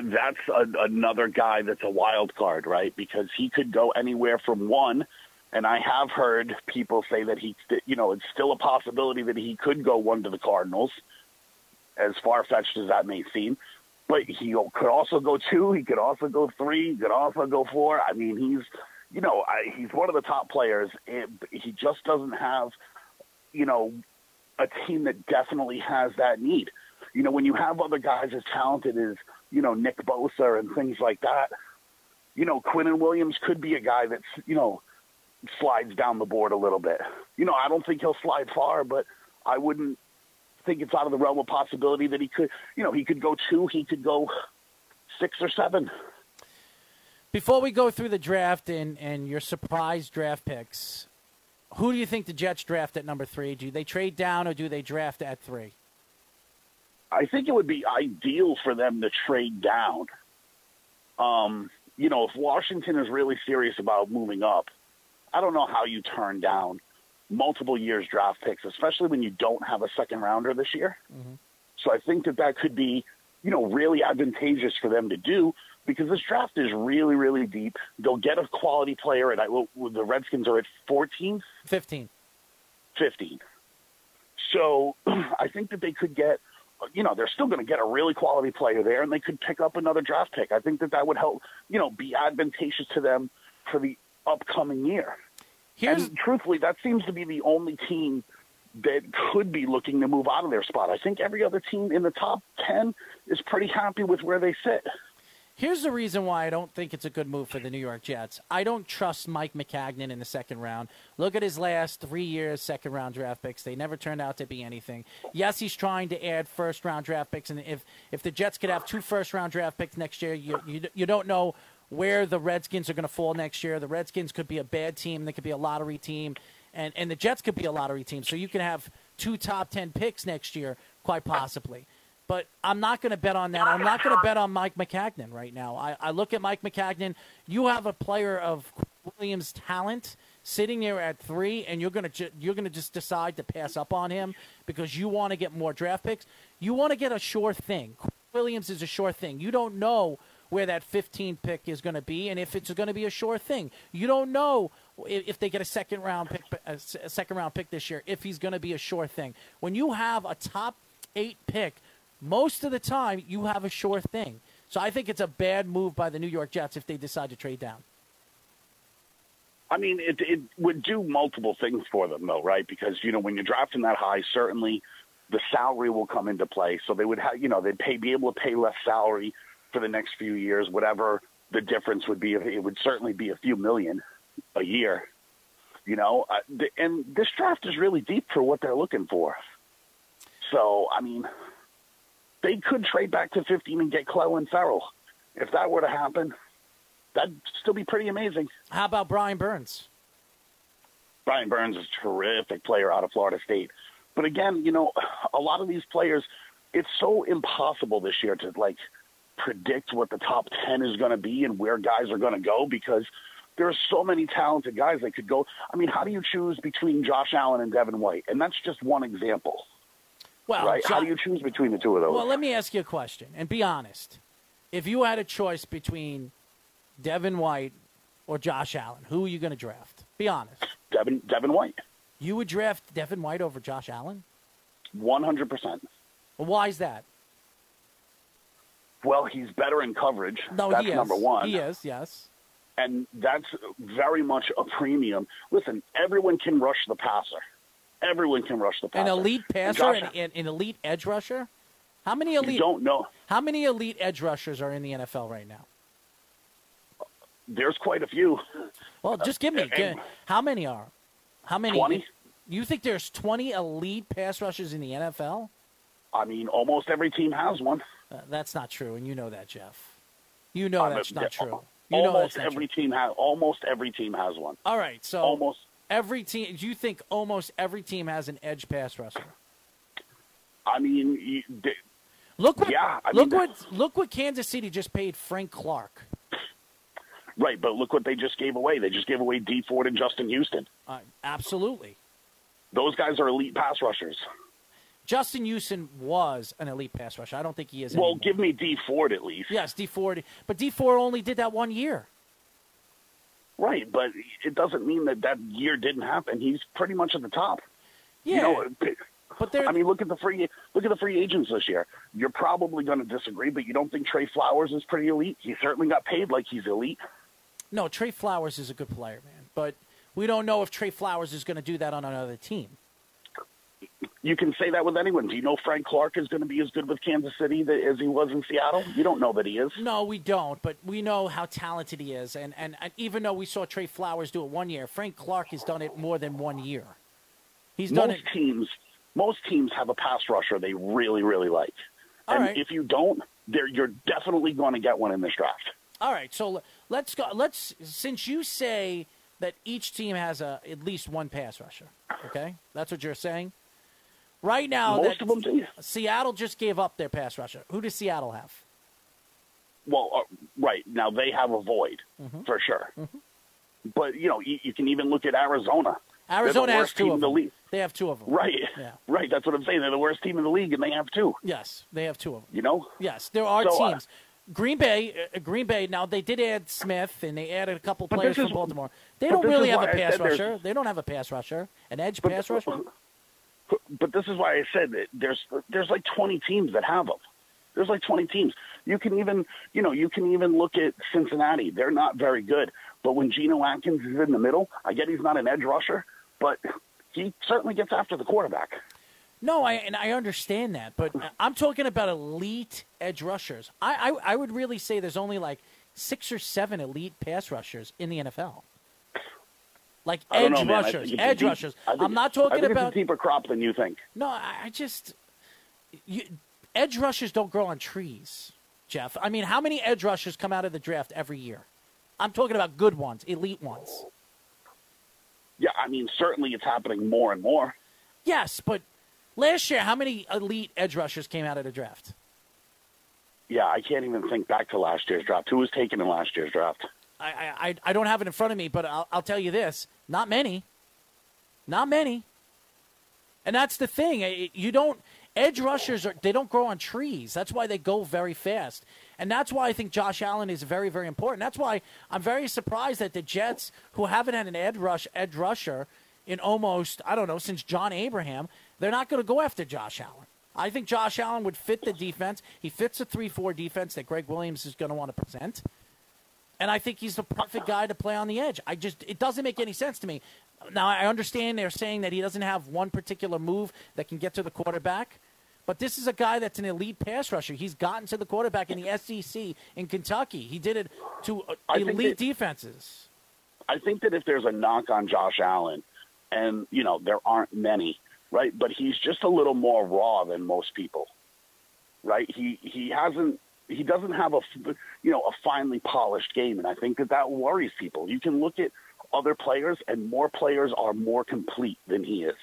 Speaker 10: that's a, another guy that's a wild card, right? Because he could go anywhere from one, and I have heard people say that he, you know, it's still a possibility that he could go one to the Cardinals, as far fetched as that may seem. But he could also go two. He could also go three. He could also go four. I mean, he's, you know, I, he's one of the top players. he just doesn't have, you know, a team that definitely has that need you know, when you have other guys as talented as, you know, Nick Bosa and things like that, you know, Quinnen Williams could be a guy that's, you know, slides down the board a little bit. You know, I don't think he'll slide far, but I wouldn't think it's out of the realm of possibility that he could, you know, he could go two, he could go six or seven.
Speaker 7: Before we go through the draft and, and your surprise draft picks, who do you think the Jets draft at number three? Do they trade down or do they draft at three?
Speaker 10: I think it would be ideal for them to trade down. Um, you know, if Washington is really serious about moving up, I don't know how you turn down multiple years draft picks, especially when you don't have a second rounder this year. Mm-hmm. So I think that that could be, you know, really advantageous for them to do because this draft is really, really deep. They'll get a quality player, and I, well, the Redskins are at 14?
Speaker 7: 15.
Speaker 10: 15. So I think that they could get – you know, they're still going to get a really quality player there, and they could pick up another draft pick. I think that that would help, you know, be advantageous to them for the upcoming year. Here's... And truthfully, that seems to be the only team that could be looking to move out of their spot. I think every other team in the top 10 is pretty happy with where they sit.
Speaker 7: Here's the reason why I don't think it's a good move for the New York Jets. I don't trust Mike Maccagnan in the second round. Look at his last three years second round draft picks; they never turned out to be anything. Yes, he's trying to add first round draft picks, and if if the Jets could have two first round draft picks next year, you you, you don't know where the Redskins are going to fall next year. The Redskins could be a bad team; they could be a lottery team, and and the Jets could be a lottery team. So you can have two top ten picks next year, quite possibly. But I'm not going to bet on that. I'm not going to bet on Mike Maccagnan right now. I, I look at Mike Maccagnan. You have a player of Williams' talent sitting there at three, and you're going to you're going to just decide to pass up on him because you want to get more draft picks. You want to get a sure thing. Williams is a sure thing. You don't know where that 15 pick is going to be, and if it's going to be a sure thing. You don't know if, they get a second round pick, a second round pick this year, if he's going to be a sure thing. When you have a top eight pick most of the time you have a sure thing. So I think it's a bad move by the New York Jets if they decide to trade down.
Speaker 10: I mean, it it would do multiple things for them, though, right? Because you know, when you're drafting that high, certainly the salary will come into play. So they would have, you know, they'd pay be able to pay less salary for the next few years, whatever the difference would be. It would certainly be a few million a year, you know. Uh, and this draft is really deep for what they're looking for. So, I mean, they could trade back to 15 and get Clelin Ferrell. If that were to happen, that'd still be pretty amazing.
Speaker 7: How about Brian Burns?
Speaker 10: Brian Burns is a terrific player out of Florida State. But again, you know, a lot of these players, it's so impossible this year to like predict what the top 10 is going to be and where guys are going to go because there are so many talented guys that could go. I mean, how do you choose between Josh Allen and Devin White? And that's just one example.
Speaker 7: Well,
Speaker 10: right?
Speaker 7: Jo-
Speaker 10: how do you choose between the two of those?
Speaker 7: Well, let me ask you a question, and be honest. If you had a choice between Devin White or Josh Allen, who are you going to draft? Be honest.
Speaker 10: Devin Devin White,
Speaker 7: You would draft Devin White over Josh Allen?
Speaker 10: 100. percent
Speaker 7: why is that?
Speaker 10: Well, he's better in coverage.
Speaker 7: No,
Speaker 10: that's
Speaker 7: he is.
Speaker 10: number one.
Speaker 7: He is, yes.
Speaker 10: and that's very much a premium. Listen, everyone can rush the passer. Everyone can rush the passer.
Speaker 7: An elite
Speaker 10: And
Speaker 7: passer,
Speaker 10: Josh-
Speaker 7: an, elite edge rusher. How many elite?
Speaker 10: You don't know.
Speaker 7: How many elite edge rushers are in the NFL right now?
Speaker 10: There's quite a few.
Speaker 7: Well, just give me.
Speaker 10: and-
Speaker 7: gi- how many are? How many?
Speaker 10: 20.
Speaker 7: You think there's 20 elite pass rushers in the NFL?
Speaker 10: I mean, almost every team has one.
Speaker 7: Uh, that's not true, and you know that, Jeff. You know
Speaker 10: I'm a-
Speaker 7: that's not
Speaker 10: yeah,
Speaker 7: true. You know
Speaker 10: almost
Speaker 7: not
Speaker 10: every
Speaker 7: true.
Speaker 10: team has. Almost every team has one.
Speaker 7: All right, so
Speaker 10: Almost.
Speaker 7: every team. Do you think almost every team has an edge pass rusher?
Speaker 10: I mean, you, they,
Speaker 7: Look what.
Speaker 10: Yeah, I
Speaker 7: look
Speaker 10: mean-
Speaker 7: what. Look what Kansas City just paid Frank Clark.
Speaker 10: right. But look what they just gave away. They just gave away Dee Ford and Justin Houston.
Speaker 7: Uh, absolutely.
Speaker 10: Those guys are elite pass rushers.
Speaker 7: Justin Houston was an elite pass rusher. I don't think he is.
Speaker 10: Well,
Speaker 7: anymore.
Speaker 10: give me Dee Ford at least.
Speaker 7: Yes, Dee Ford, but Dee Ford only did that one year.
Speaker 10: Right, but it doesn't mean that that year didn't happen. He's pretty much at the top.
Speaker 7: Yeah,
Speaker 10: You know,
Speaker 7: but there.
Speaker 10: I mean, look at the free look at the free agents this year. You're probably going to disagree, but you don't think Trey Flowers is pretty elite? He certainly got paid like he's elite.
Speaker 7: No, Trey Flowers is a good player, man. But we don't know if Trey Flowers is going to do that on another team.
Speaker 10: You can say that with anyone. Do you know Frank Clark is going to be as good with Kansas City as he was in Seattle? You don't know that he is.
Speaker 7: No, we don't. But we know how talented he is, and and, and even though we saw Trey Flowers do it one year, Frank Clark has done it more than one year. He's done
Speaker 10: most
Speaker 7: it.
Speaker 10: teams, most teams have a pass rusher they really, really like.
Speaker 7: All
Speaker 10: and
Speaker 7: right.
Speaker 10: if you don't, you're definitely going to get one in this draft.
Speaker 7: All right, so let's go. Let's since you say that each team has a at least one pass rusher. Okay, that's what you're saying. Right now,
Speaker 10: Most of them do.
Speaker 7: Seattle just gave up their pass rusher. Who does Seattle have?
Speaker 10: Well, uh, right now they have a void
Speaker 7: Mm-hmm.
Speaker 10: for sure. But you know, you, you can even look at Arizona. They're the
Speaker 7: Arizona has two of
Speaker 10: in the league.
Speaker 7: They have two of them.
Speaker 10: Right,
Speaker 7: Yeah.
Speaker 10: right. That's what I'm saying. They're the worst team in the league, and they have two.
Speaker 7: Yes, they have two of them.
Speaker 10: You know,
Speaker 7: Yes, there are
Speaker 10: So, uh,
Speaker 7: teams. Green Bay, uh, Green Bay. Now they did add Smith, and they added a couple players
Speaker 10: this
Speaker 7: from Baltimore. They don't really have a pass rusher. They don't have a pass rusher, an edge pass rusher.
Speaker 10: But this is why I said that there's there's like 20 teams that have them. There's like 20 teams. You can even you know you can even look at Cincinnati. They're not very good, but when Geno Atkins is in the middle, I get he's not an edge rusher, but he certainly gets after the quarterback.
Speaker 7: No, I and I understand that, but I'm talking about elite edge rushers. I, I I would really say there's only like six or seven elite pass rushers in the NFL. Like edge
Speaker 10: know,
Speaker 7: rushers,
Speaker 10: think it's a
Speaker 7: edge
Speaker 10: deep-
Speaker 7: rushers. I'm not
Speaker 10: I
Speaker 7: talking
Speaker 10: think
Speaker 7: about
Speaker 10: it's a deeper crop than you think.
Speaker 7: No, I, I just you, edge rushers don't grow on trees, Jeff. I mean, how many edge rushers come out of the draft every year? I'm talking about good ones, elite ones.
Speaker 10: Yeah, I mean certainly it's happening more and more.
Speaker 7: Yes, but last year, how many elite edge rushers came out of the draft?
Speaker 10: Yeah, I can't even think back to last year's draft. Who was taken in last year's draft?
Speaker 7: I, I, I don't have it in front of me, but I'll, I'll tell you this: not many, not many. And that's the thing. You don't edge rushers are they don't grow on trees. That's why they go very fast, and that's why I think Josh Allen is very very important. That's why I'm very surprised that the Jets, who haven't had an edge rush edge rusher in almost I don't know since John Abraham, they're not going to go after Josh Allen. I think Josh Allen would fit the defense. He fits the three four defense that Gregg Williams is going to want to present. And I think he's the perfect guy to play on the edge. I just it doesn't make any sense to me. Now I understand they're saying that he doesn't have one particular move that can get to the quarterback, but this is a guy that's an elite pass rusher. He's gotten to the quarterback in the SEC in Kentucky. He did it to uh,
Speaker 10: I
Speaker 7: elite
Speaker 10: that-
Speaker 7: defenses.
Speaker 10: I think that if there's a knock on Josh Allen, and you know there aren't many, right? But he's just a little more raw than most people, right? He he hasn't he doesn't have a you know a finely polished game, and I think that that worries people. You can look at other players, and more players are more complete than he is.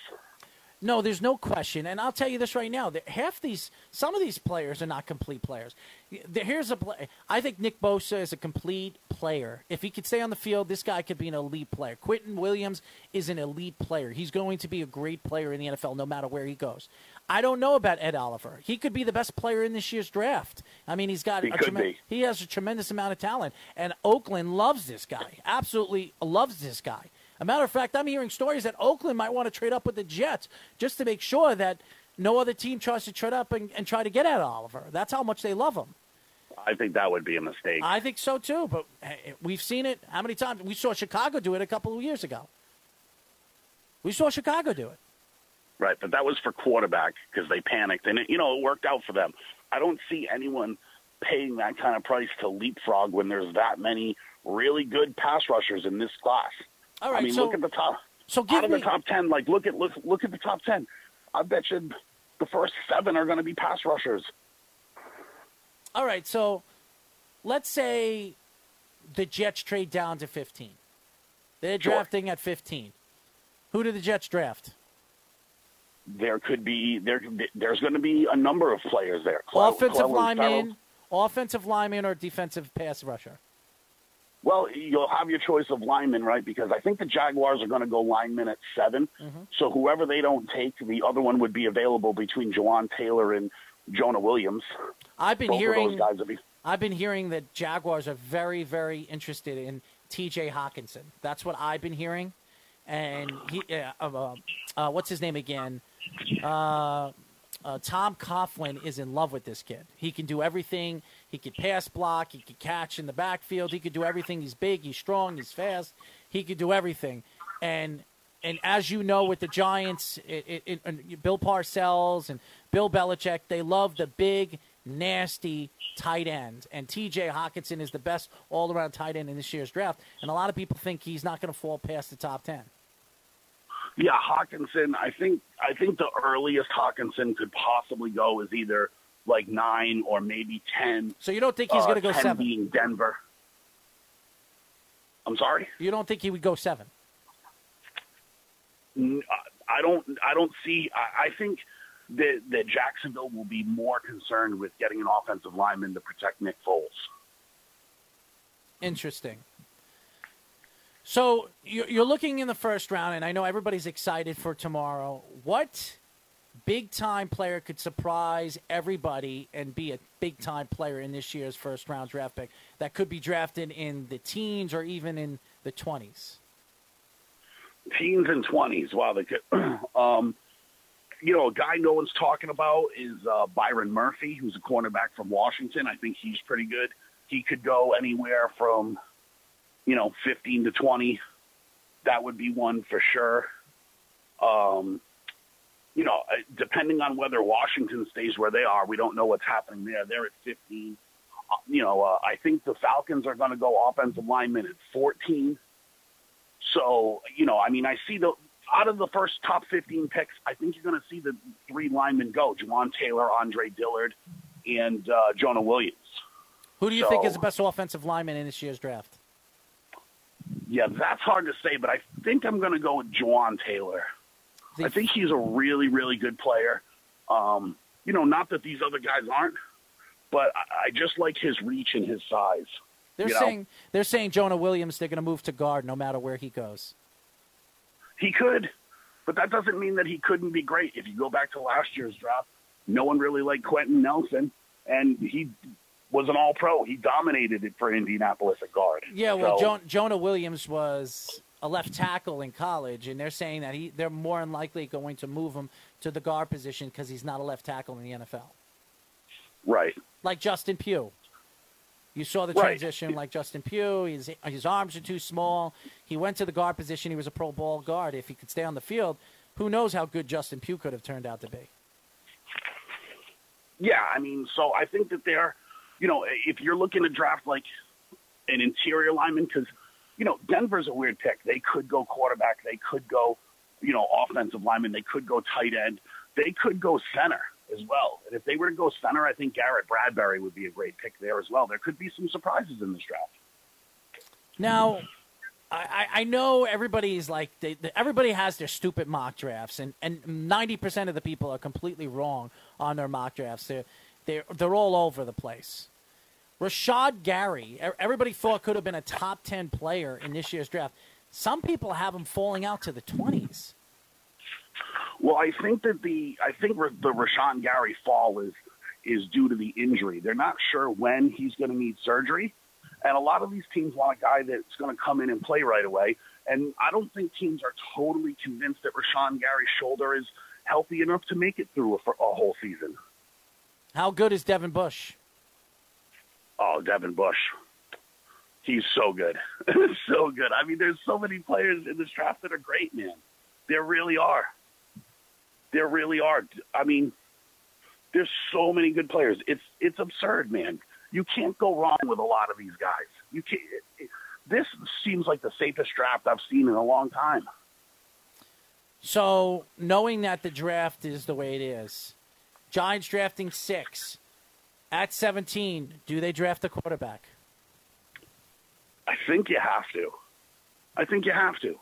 Speaker 7: No, there's no question, and I'll tell you this right now: that half these, some of these players are not complete players. Here's a play. I think Nick Bosa is a complete player. If he could stay on the field, this guy could be an elite player. Quinnen Williams is an elite player. He's going to be a great player in the NFL, no matter where he goes. I don't know about Ed Oliver. He could be the best player in this year's draft. I mean, he's got
Speaker 10: He
Speaker 7: a
Speaker 10: be.
Speaker 7: he has a tremendous amount of talent, and Oakland loves this guy. Absolutely loves this guy. A matter of fact, I'm hearing stories that Oakland might want to trade up with the Jets just to make sure that no other team tries to trade up and, and try to get Ed Oliver. That's how much they love him.
Speaker 10: I think that would be a mistake.
Speaker 7: I think so too, but we've seen it how many times? We saw Chicago do it a couple of years ago. We saw Chicago do it.
Speaker 10: Right, but that was for quarterback because they panicked, and it, you know it worked out for them. I don't see anyone paying that kind of price to leapfrog when there's that many really good pass rushers in this class.
Speaker 7: All right,
Speaker 10: I mean,
Speaker 7: so-
Speaker 10: look at the top.
Speaker 7: So
Speaker 10: out of
Speaker 7: me
Speaker 10: the top ten, like look at look look at the top ten. I bet you the first seven are going to be pass rushers.
Speaker 7: All right, so let's say the Jets trade down to 15. They're
Speaker 10: Sure.
Speaker 7: drafting at 15. Who do the Jets draft?
Speaker 10: There could be there. There's going to be a number of players there.
Speaker 7: Offensive lineman, offensive lineman, or defensive pass rusher?
Speaker 10: Well, you'll have your choice of linemen, right? Because I think the Jaguars are going to go linemen at 7
Speaker 7: Mm-hmm.
Speaker 10: So whoever they don't take, the other one would be available between Jawaan Taylor and Jonah Williams.
Speaker 7: I've been
Speaker 10: Both
Speaker 7: hearing
Speaker 10: those guys be.
Speaker 7: I've been hearing that Jaguars are very, very interested in T.J. Hockenson. That's what I've been hearing, and he, uh, uh, uh, what's his name again? Uh, uh, Tom Coughlin is in love with this kid. He can do everything. He could pass block. He could catch in the backfield. He could do everything. He's big. He's strong. He's fast. He could do everything. And and as you know, with the Giants, it, it, it, Bill Parcells and Bill Belichick, they love the big, nasty tight end. And T.J. Hockenson is the best all-around tight end in this year's draft. And a lot of people think he's not going to fall past the top ten.
Speaker 10: Yeah, Hockenson. I think I think the earliest Hockenson could possibly go is either like nine or maybe ten.
Speaker 7: So you don't think he's
Speaker 10: uh,
Speaker 7: going to go
Speaker 10: 10
Speaker 7: seven?
Speaker 10: Being Denver. I'm sorry.
Speaker 7: You don't think he would go seven?
Speaker 10: N- I don't. I don't see. I, I think that that Jacksonville will be more concerned with getting an offensive lineman to protect Nick Foles.
Speaker 7: Interesting. So you're looking in the first round, and I know everybody's excited for tomorrow. What big time player could surprise everybody and be a big time player in this year's first round draft pick that could be drafted in the teens or even in the 20s?
Speaker 10: Teens and twenties. Wow, they could. um, you know, a guy no one's talking about is uh, Byron Murphy, who's a cornerback from Washington. I think he's pretty good. He could go anywhere from, you know, 15 to 20. That would be one for sure. Um, you know, uh, depending on whether Washington stays where they are, we don't know what's happening there. They're at 15. Uh, you know, uh, I think the Falcons are going to go offensive lineman at 14. So, you know, I mean, I see the out of the first top 15 picks, I think you're going to see the three linemen go: Jawaan Taylor, Andre Dillard, and uh, Jonah Williams.
Speaker 7: Who do you think is the best offensive lineman in this year's draft?
Speaker 10: Yeah, that's hard to say, but I think I'm going to go with Jawaan Taylor. I think he's a really, really good player. Um, you know, not that these other guys aren't, but I, I just like his reach and his size.
Speaker 7: They're
Speaker 10: you know?
Speaker 7: saying they're saying Jonah Williams. They're going to move to guard no matter where he goes.
Speaker 10: He could, but that doesn't mean that he couldn't be great. If you go back to last year's draft, no one really liked Quenton Nelson, and he was an All Pro. He dominated it for Indianapolis at guard.
Speaker 7: Yeah, well,
Speaker 10: So-
Speaker 7: jo- Jonah Williams was a left tackle in college, and they're saying that he they're more than likely going to move him to the guard position because he's not a left tackle in the NFL,
Speaker 10: right.
Speaker 7: like Justin Pugh. You saw the
Speaker 10: Right.
Speaker 7: transition, like Justin Pugh. His his arms are too small. He went to the guard position. He was a Pro Bowl guard. If he could stay on the field, who knows how good Justin Pugh could have turned out to be.
Speaker 10: Yeah, I mean, so I think that they're, you know, if you're looking to draft like an interior lineman, because, you know, Denver's a weird pick. They could go quarterback. They could go, you know, offensive lineman. They could go tight end. They could go center as well. And if they were to go center, I think Garrett Bradbury would be a great pick there as well. There could be some surprises in this draft.
Speaker 7: Now, I, I know everybody's like they, they, everybody has their stupid mock drafts, and and ninety percent of the people are completely wrong on their mock drafts. They're they're they're all over the place. Rashan Gary, everybody thought could have been a top ten player in this year's draft. Some people have him falling out to the twenties.
Speaker 10: Well, I think that the I think the Rashan Gary fall is is due to the injury. They're not sure when he's going to need surgery. And a lot of these teams want a guy that's going to come in and play right away. And I don't think teams are totally convinced that Rashan Gary's shoulder is healthy enough to make it through a, a whole season.
Speaker 7: How good is Devin Bush?
Speaker 10: Oh, Devin Bush. He's so good. so good. I mean, there's so many players in this draft that are great, man. There really are. There really are. I mean, there's so many good players. It's it's absurd, man you can't go wrong with a lot of these guys. You can't. This seems like the safest draft I've seen in a long time.
Speaker 7: So, knowing that the draft is the way it is, Giants drafting six at 17, do they draft a quarterback?
Speaker 10: I think you have to. I think you have to.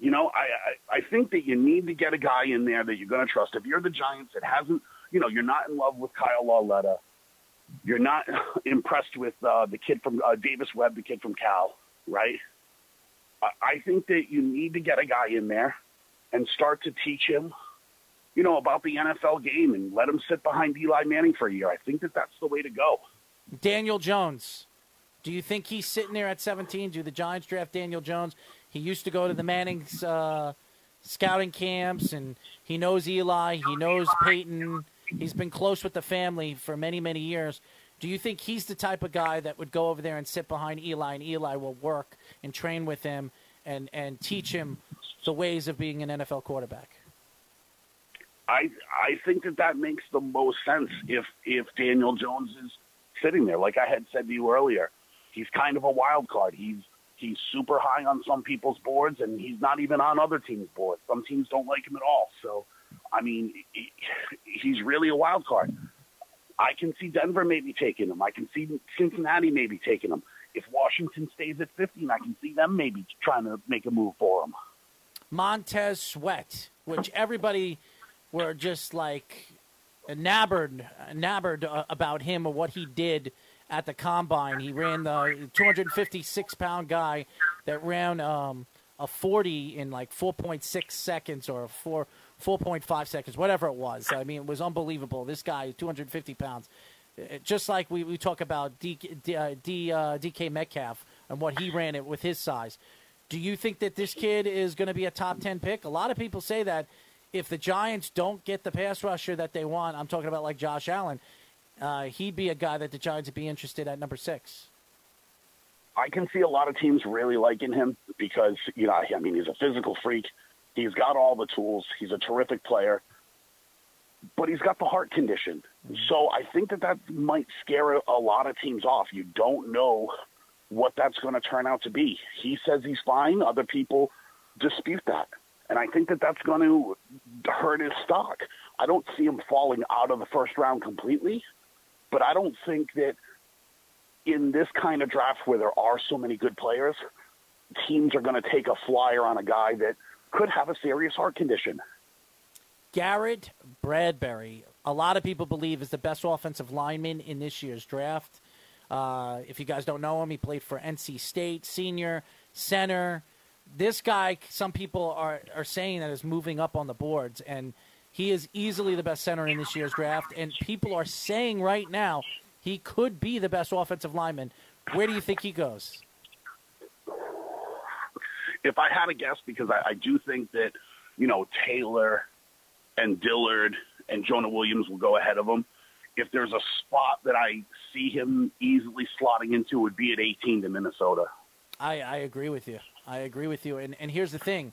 Speaker 10: You know, I, I, I think that you need to get a guy in there that you're going to trust. If you're the Giants that hasn't, you know, you're not in love with Kyle Lauletta, you're not impressed with uh, the kid from uh, Davis Webb, the kid from Cal, right? I, I think that you need to get a guy in there and start to teach him, you know, about the NFL game and let him sit behind Eli Manning for a year. I think that that's the way to go.
Speaker 7: Daniel Jones. Do you think he's sitting there at 17? Do the Giants draft Daniel Jones? He used to go to the Manning's uh, scouting camps, and he knows Eli. He knows Peyton. He's been close with the family for many, many years. Do you think he's the type of guy that would go over there and sit behind Eli, and Eli will work and train with him and, and teach him the ways of being an NFL quarterback?
Speaker 10: I I think that that makes the most sense if if Daniel Jones is sitting there. Like I had said to you earlier, he's kind of a wild card. He's he's super high on some people's boards, and he's not even on other teams' boards. Some teams don't like him at all. So I mean, he's really a wild card. I can see Denver maybe taking him. I can see Cincinnati maybe taking him. If Washington stays at 15, I can see them maybe trying to make a move for him.
Speaker 7: Montez Sweat, which everybody were just like nabbered, nabbered uh, about him and what he did at the combine. He ran the 256 pound guy that ran um, a 40 in like 4.6 seconds or 4 4.5 seconds, whatever it was. I mean, it was unbelievable. This guy, 250 pounds. Uh, just like we, we talk about D, D, uh, D, uh, DK Metcalf and what he ran it with his size. Do you think that this kid is going to be a top 10 pick? A lot of people say that if the Giants don't get the pass rusher that they want, I'm talking about like Josh Allen, uh, he'd be a guy that the Giants would be interested at number six.
Speaker 10: I can see a lot of teams really liking him because, you know, I mean, he's a physical freak. He's got all the tools. He's a terrific player, but he's got the heart condition. So I think that that might scare a lot of teams off. You don't know what that's going to turn out to be. He says he's fine. Other people dispute that. And I think that that's going to hurt his stock. I don't see him falling out of the first round completely, but I don't think that in this kind of draft where there are so many good players, teams are going to take a flyer on a guy that – could have a serious heart condition.
Speaker 7: Garrett Bradbury, a lot of people believe is the best offensive lineman in this year's draft. Uh, if you guys don't know him, he played for NC State, senior, center. This guy, some people are, are saying that is moving up on the boards, and he is easily the best center in this year's draft. And people are saying right now he could be the best offensive lineman. Where do you think he goes?
Speaker 10: if I had a guess, because I, I do think that, you know, Taylor and Dillard and Jonah Williams will go ahead of him. If there's a spot that I see him easily slotting into, would be at 18 to Minnesota.
Speaker 7: I, I agree with you. I agree with you. And, and here's the thing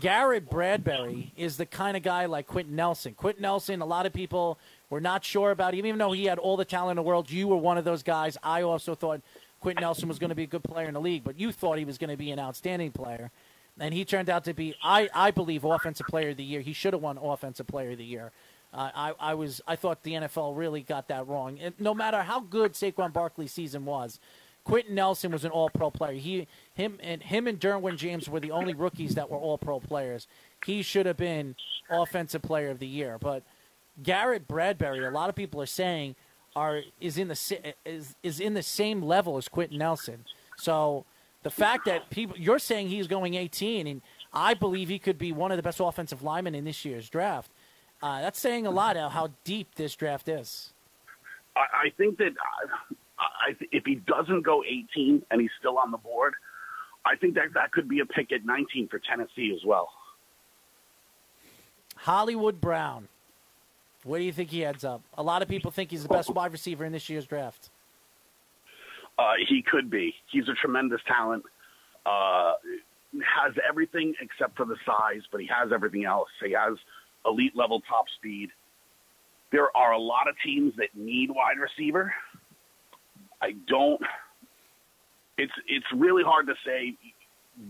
Speaker 7: Garrett Bradbury is the kind of guy like Quenton Nelson. Quenton Nelson, a lot of people were not sure about him, even though he had all the talent in the world. You were one of those guys. I also thought Quenton Nelson was going to be a good player in the league, but you thought he was going to be an outstanding player. And he turned out to be, I, I believe, offensive player of the year. He should have won offensive player of the year. Uh, I, I was I thought the NFL really got that wrong. And no matter how good Saquon Barkley's season was, Quenton Nelson was an All Pro player. He, him, and him and Derwin James were the only rookies that were All Pro players. He should have been Offensive Player of the Year. But Garrett Bradbury, a lot of people are saying, are is in the is is in the same level as Quenton Nelson. So the fact that people you're saying he's going 18, and I believe he could be one of the best offensive linemen in this year's draft. Uh, that's saying a lot of how deep this draft is.
Speaker 10: I, I think that uh, I, if he doesn't go 18 and he's still on the board, I think that that could be a pick at 19 for Tennessee as well.
Speaker 7: Hollywood Brown. Where do you think he ends up? A lot of people think he's the best wide receiver in this year's draft.
Speaker 10: Uh, he could be. He's a tremendous talent. Uh, has everything except for the size, but he has everything else. He has elite level top speed. There are a lot of teams that need wide receiver. I don't. It's it's really hard to say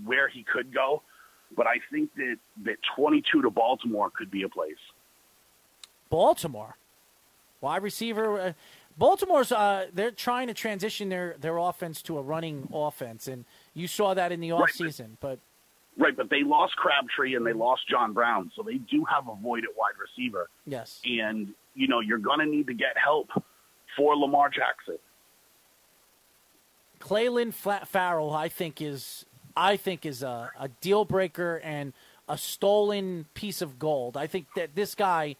Speaker 10: where he could go, but I think that that 22 to Baltimore could be a place.
Speaker 7: Baltimore, wide receiver. Uh, Baltimore's uh, they're trying to transition their their offense to a running offense, and you saw that in the offseason. Right, but
Speaker 10: right, but they lost Crabtree and they lost John Brown, so they do have a void at wide receiver.
Speaker 7: Yes,
Speaker 10: and you know you're going to need to get help for Lamar Jackson.
Speaker 7: Clelin Ferrell, I think is I think is a, a deal breaker and a stolen piece of gold. I think that this guy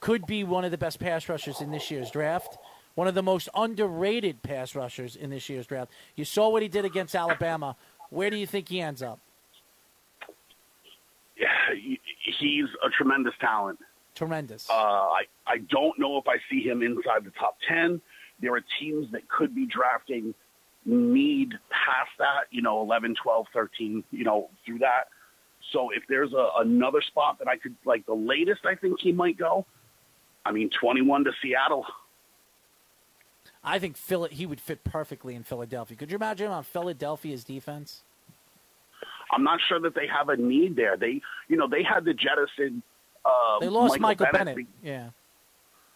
Speaker 7: could be one of the best pass rushers in this year's draft. One of the most underrated pass rushers in this year's draft. You saw what he did against Alabama. Where do you think he ends up?
Speaker 10: Yeah, he's a tremendous talent.
Speaker 7: Tremendous.
Speaker 10: Uh, I I don't know if I see him inside the top ten. There are teams that could be drafting need past that, you know, 11, 12, 13, you know, through that. So if there's a, another spot that I could, like the latest I think he might go, I mean, 21 to Seattle.
Speaker 7: I think Phil, he would fit perfectly in Philadelphia. Could you imagine him on Philadelphia's defense?
Speaker 10: I'm not sure that they have a need there. They, you know, they had the jettison. Uh,
Speaker 7: they lost
Speaker 10: Michael,
Speaker 7: Michael
Speaker 10: Bennett.
Speaker 7: Bennett. Yeah.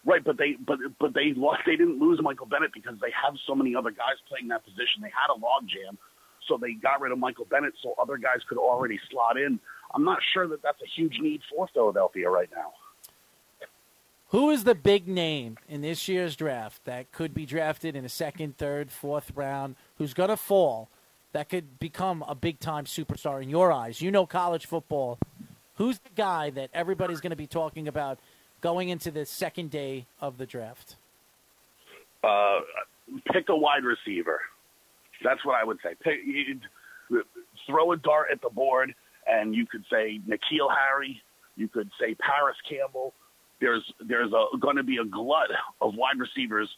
Speaker 10: Right, but they but but they lost. They didn't lose Michael Bennett because they have so many other guys playing that position. They had a logjam, so they got rid of Michael Bennett so other guys could already slot in. I'm not sure that that's a huge need for Philadelphia right now.
Speaker 7: Who is the big name in this year's draft that could be drafted in a second, third, fourth round? Who's going to fall that could become a big time superstar in your eyes? You know college football. Who's the guy that everybody's going to be talking about going into the second day of the draft?
Speaker 10: Uh, pick a wide receiver. That's what I would say. Pick, throw a dart at the board, and you could say N'Keal Harry. You could say Parris Campbell. There's there's going to be a glut of wide receivers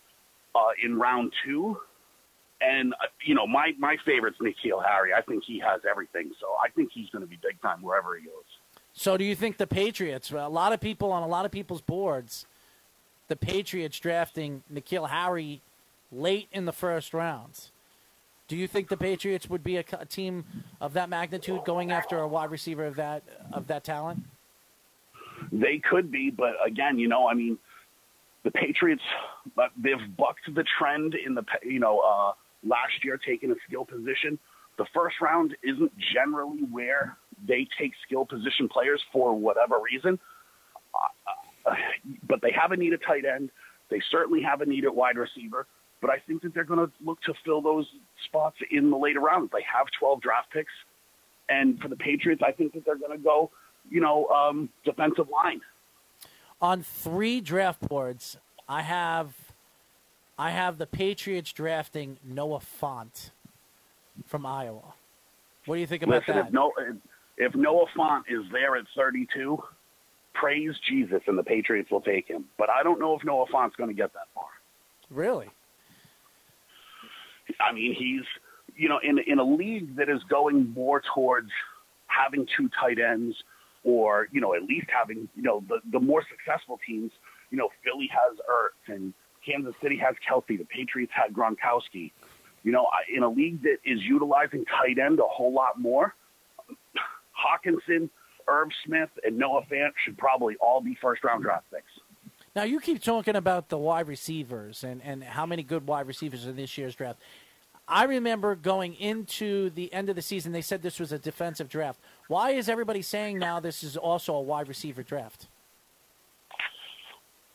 Speaker 10: uh, in round two, and uh, you know my my favorite's N'Keal Harry. I think he has everything, so I think he's going to be big time wherever he goes.
Speaker 7: So, do you think the Patriots? A lot of people on a lot of people's boards, the Patriots drafting N'Keal Harry late in the first rounds. Do you think the Patriots would be a, a, team of that magnitude going after a wide receiver of that of that talent?
Speaker 10: They could be, but again, you know, I mean, the Patriots they've bucked the trend in the you know uh, last year taking a skill position. The first round isn't generally where they take skill position players for whatever reason. Uh, but they have a need at tight end. They certainly have a need at wide receiver. But I think that they're going to look to fill those spots in the later rounds. They have 12 draft picks. And for the Patriots, I think that they're going to go, you know, um, defensive line.
Speaker 7: On three draft boards, I have I have the Patriots drafting Noah Fant from Iowa. What do you think about
Speaker 10: Listen,
Speaker 7: that?
Speaker 10: If, no, if Noah Fant is there at 32, praise Jesus, and the Patriots will take him. But I don't know if Noah Fant's going to get that far.
Speaker 7: Really?
Speaker 10: I mean, he's you know in in a league that is going more towards having two tight ends, or you know at least having you know the the more successful teams. You know, Philly has Ertz and Kansas City has Kelce. The Patriots had Gronkowski. You know, in a league that is utilizing tight end a whole lot more, Hockenson, Irv Smith, and Noah Fant should probably all be first round draft picks.
Speaker 7: Now you keep talking about the wide receivers and, and how many good wide receivers in this year's draft. I remember going into the end of the season, they said this was a defensive draft. Why is everybody saying now this is also a wide receiver draft?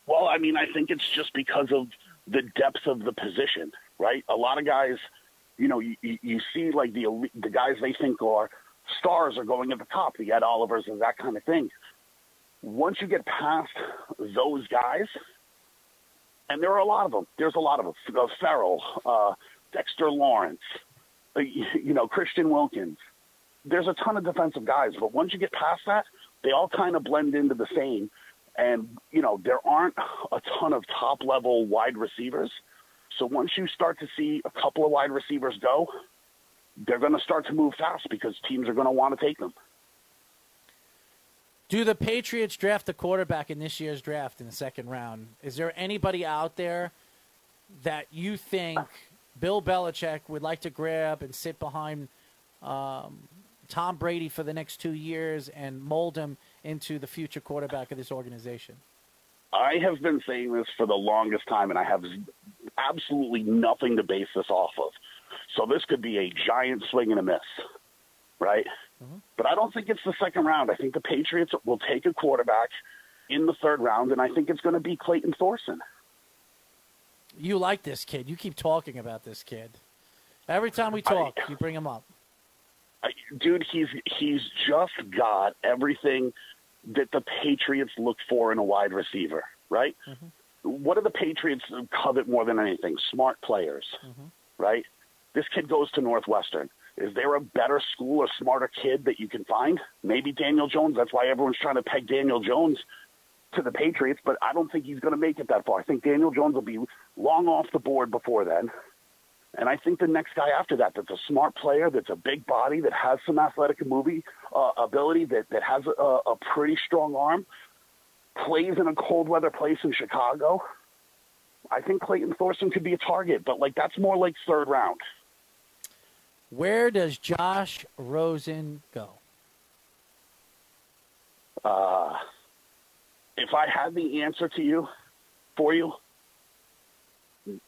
Speaker 10: Well, I mean, I think it's just because of the depth of the position, right? A lot of guys, you know, you, you see like the the guys they think are stars are going at the top, the Ed Olivers and that kind of thing. Once you get past those guys, and there are a lot of them. There's a lot of them. Uh, Ferrell, uh, Dexter Lawrence, uh, you know, Christian Wilkins. There's a ton of defensive guys, but once you get past that, they all kind of blend into the same. And, you know, there aren't a ton of top level wide receivers. So once you start to see a couple of wide receivers go, they're going to start to move fast because teams are going to want to take them.
Speaker 7: Do the Patriots draft a quarterback in this year's draft in the second round? Is there anybody out there that you think Bill Belichick would like to grab and sit behind um, Tom Brady for the next two years and mold him into the future quarterback of this organization?
Speaker 10: I have been saying this for the longest time, and I have absolutely nothing to base this off of. So this could be a giant swing and a miss, right? Mm-hmm. But I don't think it's the second round. I think the Patriots will take a quarterback in the third round, and I think it's going to be Clayton Thorson.
Speaker 7: You like this kid. You keep talking about this kid. Every time we talk, I, you bring him up.
Speaker 10: I, dude, he's he's just got everything that the Patriots look for in a wide receiver, right? Mm-hmm. What do the Patriots covet more than anything? Smart players, mm-hmm. right? This kid goes to Northwestern. Is there a better school, a smarter kid that you can find? Maybe Daniel Jones. That's why everyone's trying to peg Daniel Jones to the Patriots, but I don't think he's going to make it that far. I think Daniel Jones will be long off the board before then. And I think the next guy after that, that's a smart player, that's a big body, that has some athletic movie uh, ability, that, that has a, a pretty strong arm, plays in a cold weather place in Chicago. I think Clayton Thorson could be a target, but like that's more like third round.
Speaker 7: Where does Josh Rosen go?
Speaker 10: Uh, if I had the answer to you, for you,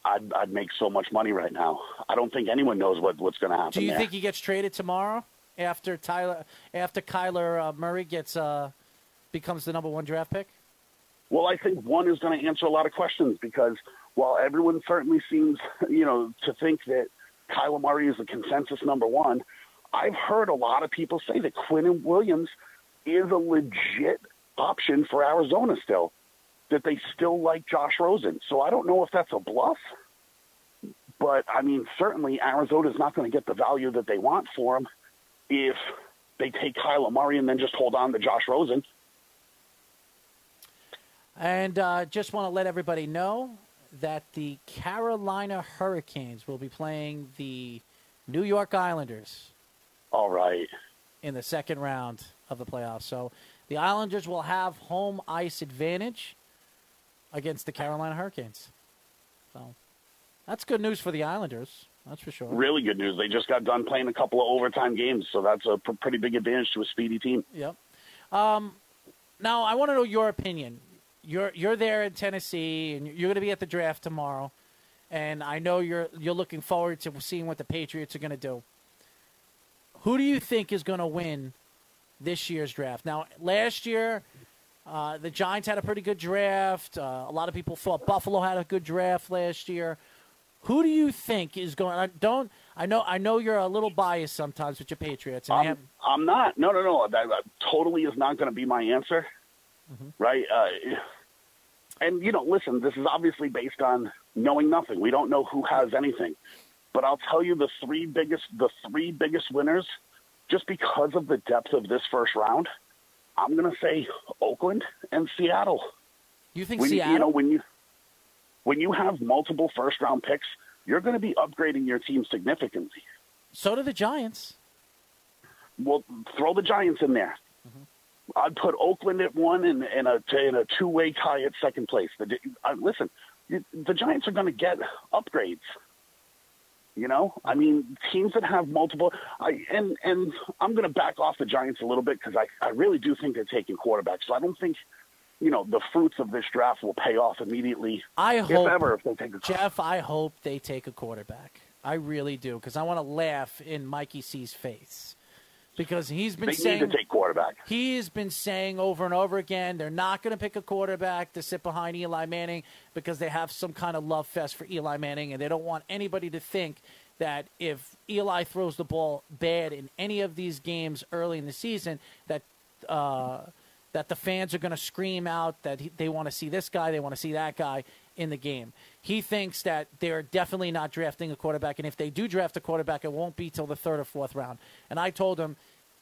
Speaker 10: I'd, I'd make so much money right now. I don't think anyone knows what, what's going to happen.
Speaker 7: Do you
Speaker 10: there.
Speaker 7: think he gets traded tomorrow after Tyler after Kyler uh, Murray gets uh, becomes the number one draft pick?
Speaker 10: Well, I think one is going to answer a lot of questions because while everyone certainly seems, you know, to think that Kyler Murray is the consensus number one, I've heard a lot of people say that Quinnen Williams is a legit option for Arizona still, that they still like Josh Rosen. So I don't know if that's a bluff, but I mean, certainly Arizona's not going to get the value that they want for him if they take Kyler Murray and then just hold on to Josh Rosen.
Speaker 7: And uh, just want to let everybody know that the Carolina Hurricanes will be playing the New York Islanders.
Speaker 10: All right.
Speaker 7: In the second round of the playoffs. So the Islanders will have home ice advantage against the Carolina Hurricanes. So that's good news for the Islanders. That's for sure.
Speaker 10: Really good news. They just got done playing a couple of overtime games, so that's a pr- pretty big advantage to a speedy team.
Speaker 7: Yep. Um, now I want to know your opinion you're you're there in Tennessee, and you're going to be at the draft tomorrow, and I know you're you're looking forward to seeing what the Patriots are going to do. Who do you think is going to win this year's draft? Now, last year, uh, the Giants had a pretty good draft. Uh, a lot of people thought Buffalo had a good draft last year. Who do you think is going? I don't. I know. I know you're a little biased sometimes with your Patriots.
Speaker 10: I'm,
Speaker 7: have,
Speaker 10: I'm not. No, no, no. That, that totally is not going to be my answer mm-hmm. right? Uh, and you know, listen, this is obviously based on knowing nothing. We don't know who has anything, but I'll tell you the three biggest the three biggest winners, just because of the depth of this first round. I'm going to say Oakland and Seattle.
Speaker 7: You think
Speaker 10: when,
Speaker 7: Seattle?
Speaker 10: You know when you when you have multiple first round picks, you're going to be upgrading your team significantly.
Speaker 7: So do the Giants.
Speaker 10: Well, throw the Giants in there. Mm-hmm. I'd put Oakland at one and, and a and a two way tie at second place. The, uh, listen, the Giants are going to get upgrades. You know, I mean, teams that have multiple. I and and I'm going to back off the Giants a little bit because I I really do think they're taking quarterbacks. So I don't think you know the fruits of this draft will pay off immediately.
Speaker 7: I hope
Speaker 10: ever if they take a
Speaker 7: Jeff. I hope they take a quarterback. I really do because I want to laugh in Mikey C's face because he's been
Speaker 10: They
Speaker 7: saying
Speaker 10: need to take quarterback.
Speaker 7: He's been saying over and over again they're not going to pick a quarterback to sit behind Eli Manning because they have some kind of love fest for Eli Manning and they don't want anybody to think that if Eli throws the ball bad in any of these games early in the season that uh, that the fans are going to scream out that he, they want to see this guy, they want to see that guy in the game. He thinks that they're definitely not drafting a quarterback, and if they do draft a quarterback, it won't be till the third or fourth round. And I told him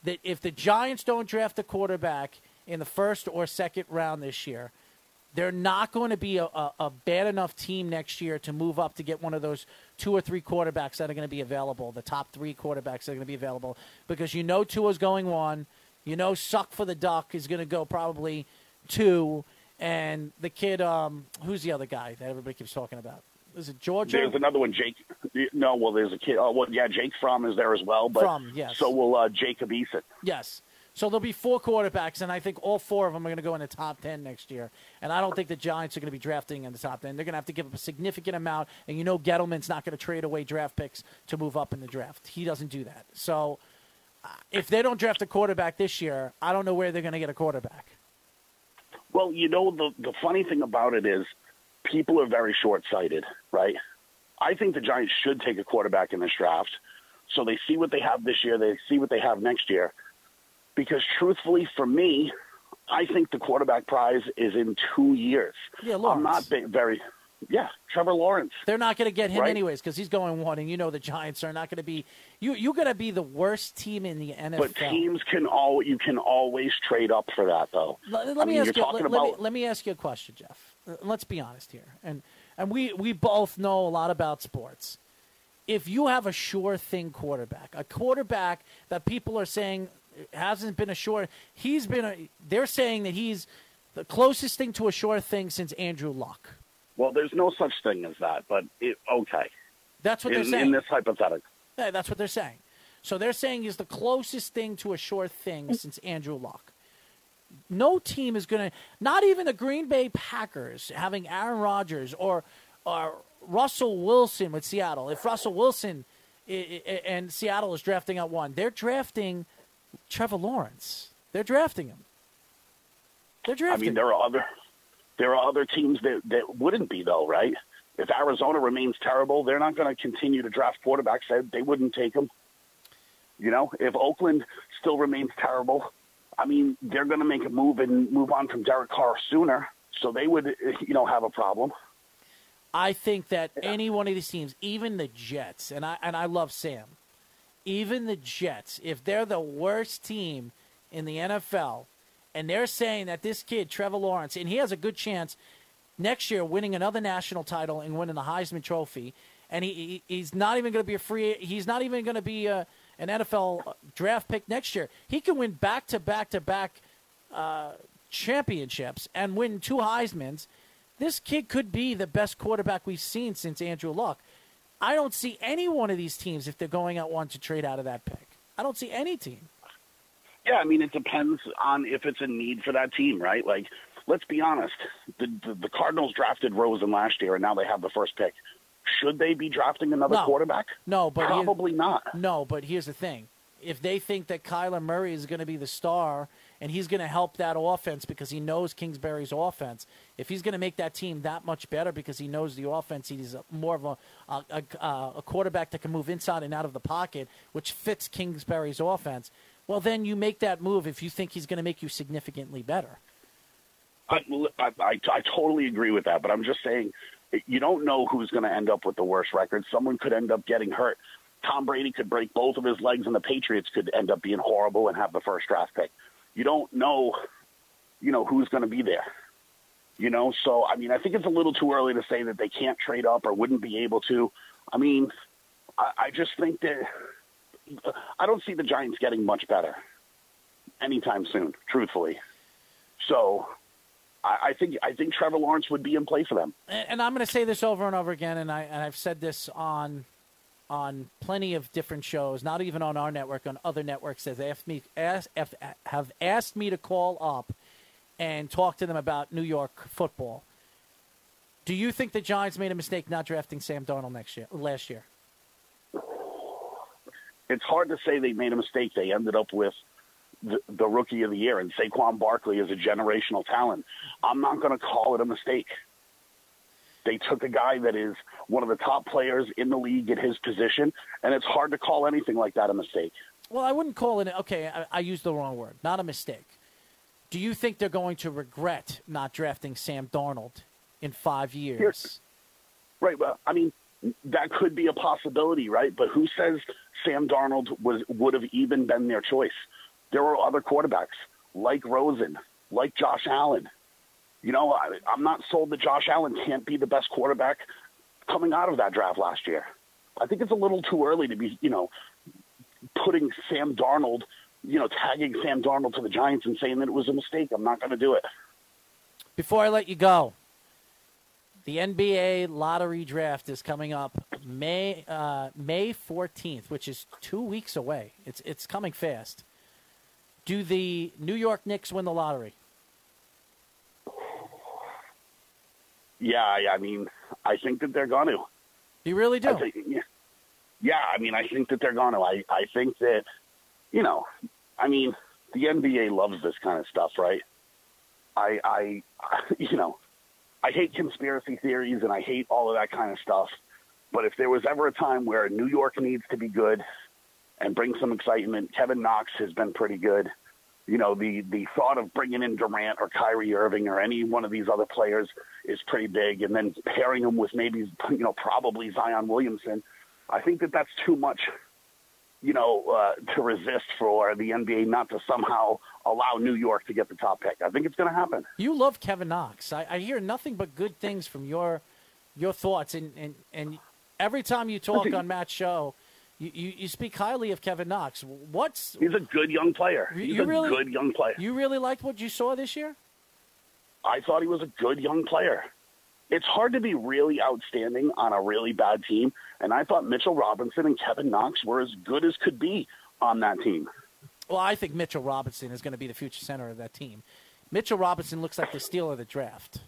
Speaker 7: that if the Giants don't draft a quarterback in the first or second round this year, they're not going to be a, a, a bad enough team next year to move up to get one of those two or three quarterbacks that are going to be available, the top three quarterbacks that are going to be available, because you know Tua's going one, you know Suck for the Duck is going to go probably two, and the kid, um, who's the other guy that everybody keeps talking about? Is it Georgia?
Speaker 10: There's another one, Jake. No, well, there's a kid. Oh, well, yeah, Jake Fromm is there as well. But
Speaker 7: Fromm, yes.
Speaker 10: So will uh, Jacob Eason.
Speaker 7: Yes. So there'll be four quarterbacks, and I think all four of them are going to go in the top 10 next year. And I don't think the Giants are going to be drafting in the top 10. They're going to have to give up a significant amount, and you know Gettleman's not going to trade away draft picks to move up in the draft. He doesn't do that. So uh, if they don't draft a quarterback this year, I don't know where they're going to get a quarterback.
Speaker 10: Well, you know, the, the funny thing about it is people are very short sighted, right? I think the Giants should take a quarterback in this draft. So they see what they have this year, they see what they have next year. Because truthfully, for me, I think the quarterback prize is in two years.
Speaker 7: Yeah, Lawrence.
Speaker 10: I'm not very, yeah, Trevor Lawrence.
Speaker 7: They're not going to get him
Speaker 10: Right.
Speaker 7: anyways because he's going one, and you know the Giants are not going to be. You you're going to be the worst team in the NFL.
Speaker 10: But teams can all you can always trade up for that, though.
Speaker 7: Let, me
Speaker 10: mean,
Speaker 7: ask you. Let, let me, let me ask you a question, Jeff. Let's be honest here, and and we we both know a lot about sports. If you have a sure thing quarterback, a quarterback that people are saying hasn't been a sure, he's been a. They're saying that he's the closest thing to a sure thing since Andrew Luck.
Speaker 10: Well, there's no such thing as that, but it, okay.
Speaker 7: That's what
Speaker 10: in,
Speaker 7: they're saying.
Speaker 10: in this hypothetical.
Speaker 7: Yeah, that's what they're saying. So they're saying he's the closest thing to a sure thing mm. since Andrew Luck. No team is going to, not even the Green Bay Packers having Aaron Rodgers or, or Russell Wilson with Seattle. If Russell Wilson i- i- and Seattle is drafting at one, they're drafting Trevor Lawrence. They're drafting him. They're drafting.
Speaker 10: I mean, there are other there are other teams that that wouldn't be though, right? If Arizona remains terrible, they're not going to continue to draft quarterbacks. They, they wouldn't take them. You know, if Oakland still remains terrible, I mean, they're going to make a move and move on from Derek Carr sooner. So they would, you know, have a problem.
Speaker 7: I think that any one of these teams, even the Jets, and I and I love Sam, even the Jets, if they're the worst team in the NFL, and they're saying that this kid Trevor Lawrence, and he has a good chance next year winning another national title and winning the Heisman Trophy, and he, he he's not even going to be a free, he's not even going to be a, an NFL draft pick next year. He can win back to back to back uh, championships and win two Heisman's. This kid could be the best quarterback we've seen since Andrew Luck. I don't see any one of these teams if they're going out one to trade out of that pick. I don't see any team.
Speaker 10: Yeah, I mean, it depends on if it's a need for that team, right? Like, let's be honest. The, the, the Cardinals drafted Rosen last year, and now they have the first pick. Should they be drafting another
Speaker 7: No.
Speaker 10: quarterback?
Speaker 7: No, but
Speaker 10: probably not.
Speaker 7: No, but here's the thing: if they think that Kyler Murray is going to be the star and he's going to help that offense because he knows Kingsbury's offense, if he's going to make that team that much better because he knows the offense, he's a, more of a, a, a, a quarterback that can move inside and out of the pocket, which fits Kingsbury's offense. Well, then you make that move if you think he's going to make you significantly better.
Speaker 10: I, I, I, totally agree with that, but I'm just saying you don't know who's going to end up with the worst record. Someone could end up getting hurt. Tom Brady could break both of his legs, and the Patriots could end up being horrible and have the first draft pick. You don't know, you know, who's going to be there. You know, so I mean, I think it's a little too early to say that they can't trade up or wouldn't be able to. I mean, I, I just think that I don't see the Giants getting much better anytime soon, truthfully. So I, think I think Trevor Lawrence would be in play for them.
Speaker 7: and, I'm going to say this over and over again, and I and I've said this on on plenty of different shows, not even on our network, on other networks that they have me ask, have, have asked me to call up and talk to them about New York football. Do you think the Giants made a mistake not drafting Sam Darnold next year, last year?
Speaker 10: It's hard to say they made a mistake. They ended up with the, the rookie of the year, and Saquon Barkley is a generational talent. I'm not going to call it a mistake. They took a guy that is one of the top players in the league at his position, and it's hard to call anything like that a mistake.
Speaker 7: Well, I wouldn't call it. Okay, I, I used the wrong word. Not a mistake. Do you think they're going to regret not drafting Sam Darnold in five years?
Speaker 10: Here. Right. Well, I mean, that could be a possibility, right? But who says Sam Darnold was would have even been their choice? There were other quarterbacks like Rosen, like Josh Allen. You know, I, I'm not sold that Josh Allen can't be the best quarterback coming out of that draft last year. I think it's a little too early to be, you know, putting Sam Darnold, you know, tagging Sam Darnold to the Giants and saying that it was a mistake. I'm not going to do it.
Speaker 7: Before I let you go, the NBA lottery draft is coming up May uh, May 14th, which is two weeks away. It's it's coming fast. Do the New York Knicks win the lottery?
Speaker 10: Yeah, I mean, I think that they're going to.
Speaker 7: You really do?
Speaker 10: I think, yeah. yeah, I mean, I think that they're going to. I, I think that, you know, I mean, the NBA loves this kind of stuff, right? I, I, you know, I hate conspiracy theories and I hate all of that kind of stuff. But if there was ever a time where New York needs to be good and bring some excitement, Kevin Knox has been pretty good you know, the, the thought of bringing in Durant or Kyrie Irving or any one of these other players is pretty big. And then pairing them with maybe, you know, probably Zion Williamson, I think that that's too much, you know, uh, to resist for the NBA not to somehow allow New York to get the top pick. I think it's going to happen.
Speaker 7: You love Kevin Knox. I, I hear nothing but good things from your your thoughts. And, and, and every time you talk on Matt's show – you, you, you, speak highly of Kevin Knox. What's
Speaker 10: he's a good young player. He's
Speaker 7: you
Speaker 10: a
Speaker 7: really,
Speaker 10: good young player.
Speaker 7: You really liked what you saw this year?
Speaker 10: I thought he was a good young player. It's hard to be really outstanding on a really bad team, and I thought Mitchell Robinson and Kevin Knox were as good as could be on that team.
Speaker 7: Well, I think Mitchell Robinson is going to be the future center of that team. Mitchell Robinson looks like the steal of the draft.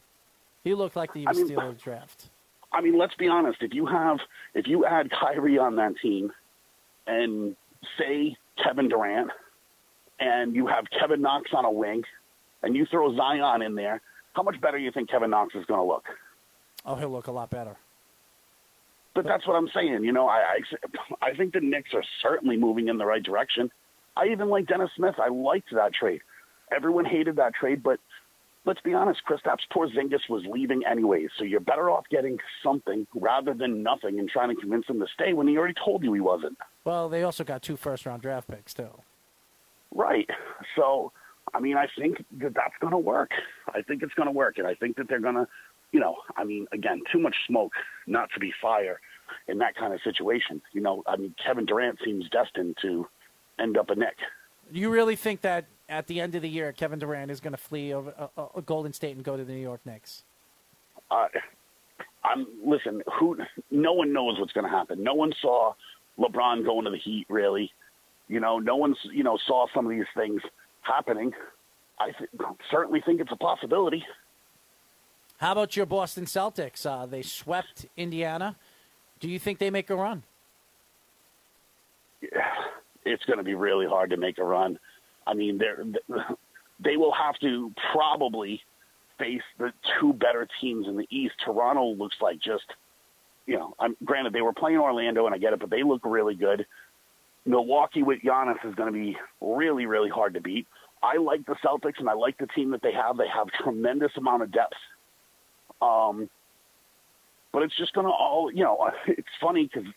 Speaker 7: He looked like the I mean, steal of the draft.
Speaker 10: I mean, let's be honest. If you have, if you add Kyrie on that team, and say Kevin Durant, and you have Kevin Knox on a wing, and you throw Zion in there, how much better do you think Kevin Knox is going to look?
Speaker 7: Oh, he'll look a lot better.
Speaker 10: But that's what I'm saying. You know, I, I, I think the Knicks are certainly moving in the right direction. I even like Dennis Smith. I liked that trade. Everyone hated that trade, but let's be honest, Kristaps Porzingis was leaving anyways, so you're better off getting something rather than nothing and trying to convince him to stay when he already told you he wasn't.
Speaker 7: Well, they also got two first round draft picks too.
Speaker 10: Right. So, I mean, I think that that's going to work. I think it's going to work, and I think that they're going to, you know, I mean, again, too much smoke not to be fire in that kind of situation. You know, I mean, Kevin Durant seems destined to end up a Knick.
Speaker 7: You really think that at the end of the year, Kevin Durant is going to flee over uh, uh, Golden State and go to the New York Knicks?
Speaker 10: Uh, I'm listen. Who? No one knows what's going to happen. No one saw LeBron going to the Heat. Really, you know, no one's you know saw some of these things happening. I th- certainly think it's a possibility.
Speaker 7: How about your Boston Celtics? Uh, they swept Indiana. Do you think they make a run?
Speaker 10: It's going to be really hard to make a run. I mean, they're, they will have to probably face the two better teams in the East. Toronto looks like just, you know, I'm granted they were playing Orlando and I get it, but they look really good. Milwaukee with Giannis is going to be really, really hard to beat. I like the Celtics and I like the team that they have. They have tremendous amount of depth. Um, but it's just going to all, you know, it's funny because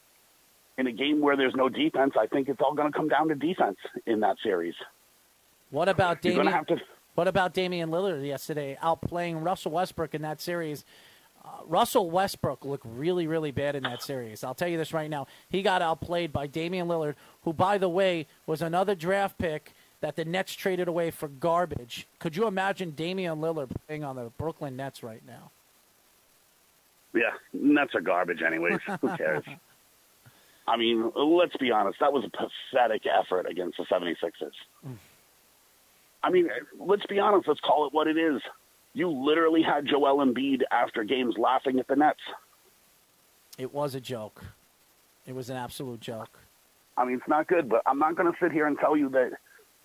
Speaker 10: in a game where there's no defense, I think it's all going to come down to defense in that series.
Speaker 7: What about Damian? To... What about Damian Lillard yesterday outplaying Russell Westbrook in that series? Uh, Russell Westbrook looked really, really bad in that series. I'll tell you this right now. He got outplayed by Damian Lillard, who, by the way, was another draft pick that the Nets traded away for garbage. Could you imagine Damian Lillard playing on the Brooklyn Nets right now?
Speaker 10: Yeah, Nets are garbage, anyways. Who cares? I mean, let's be honest. That was a pathetic effort against the 76ers. Mm. I mean, let's be honest. Let's call it what it is. You literally had Joel Embiid after games laughing at the Nets.
Speaker 7: It was a joke. It was an absolute joke.
Speaker 10: I mean, it's not good, but I'm not going to sit here and tell you that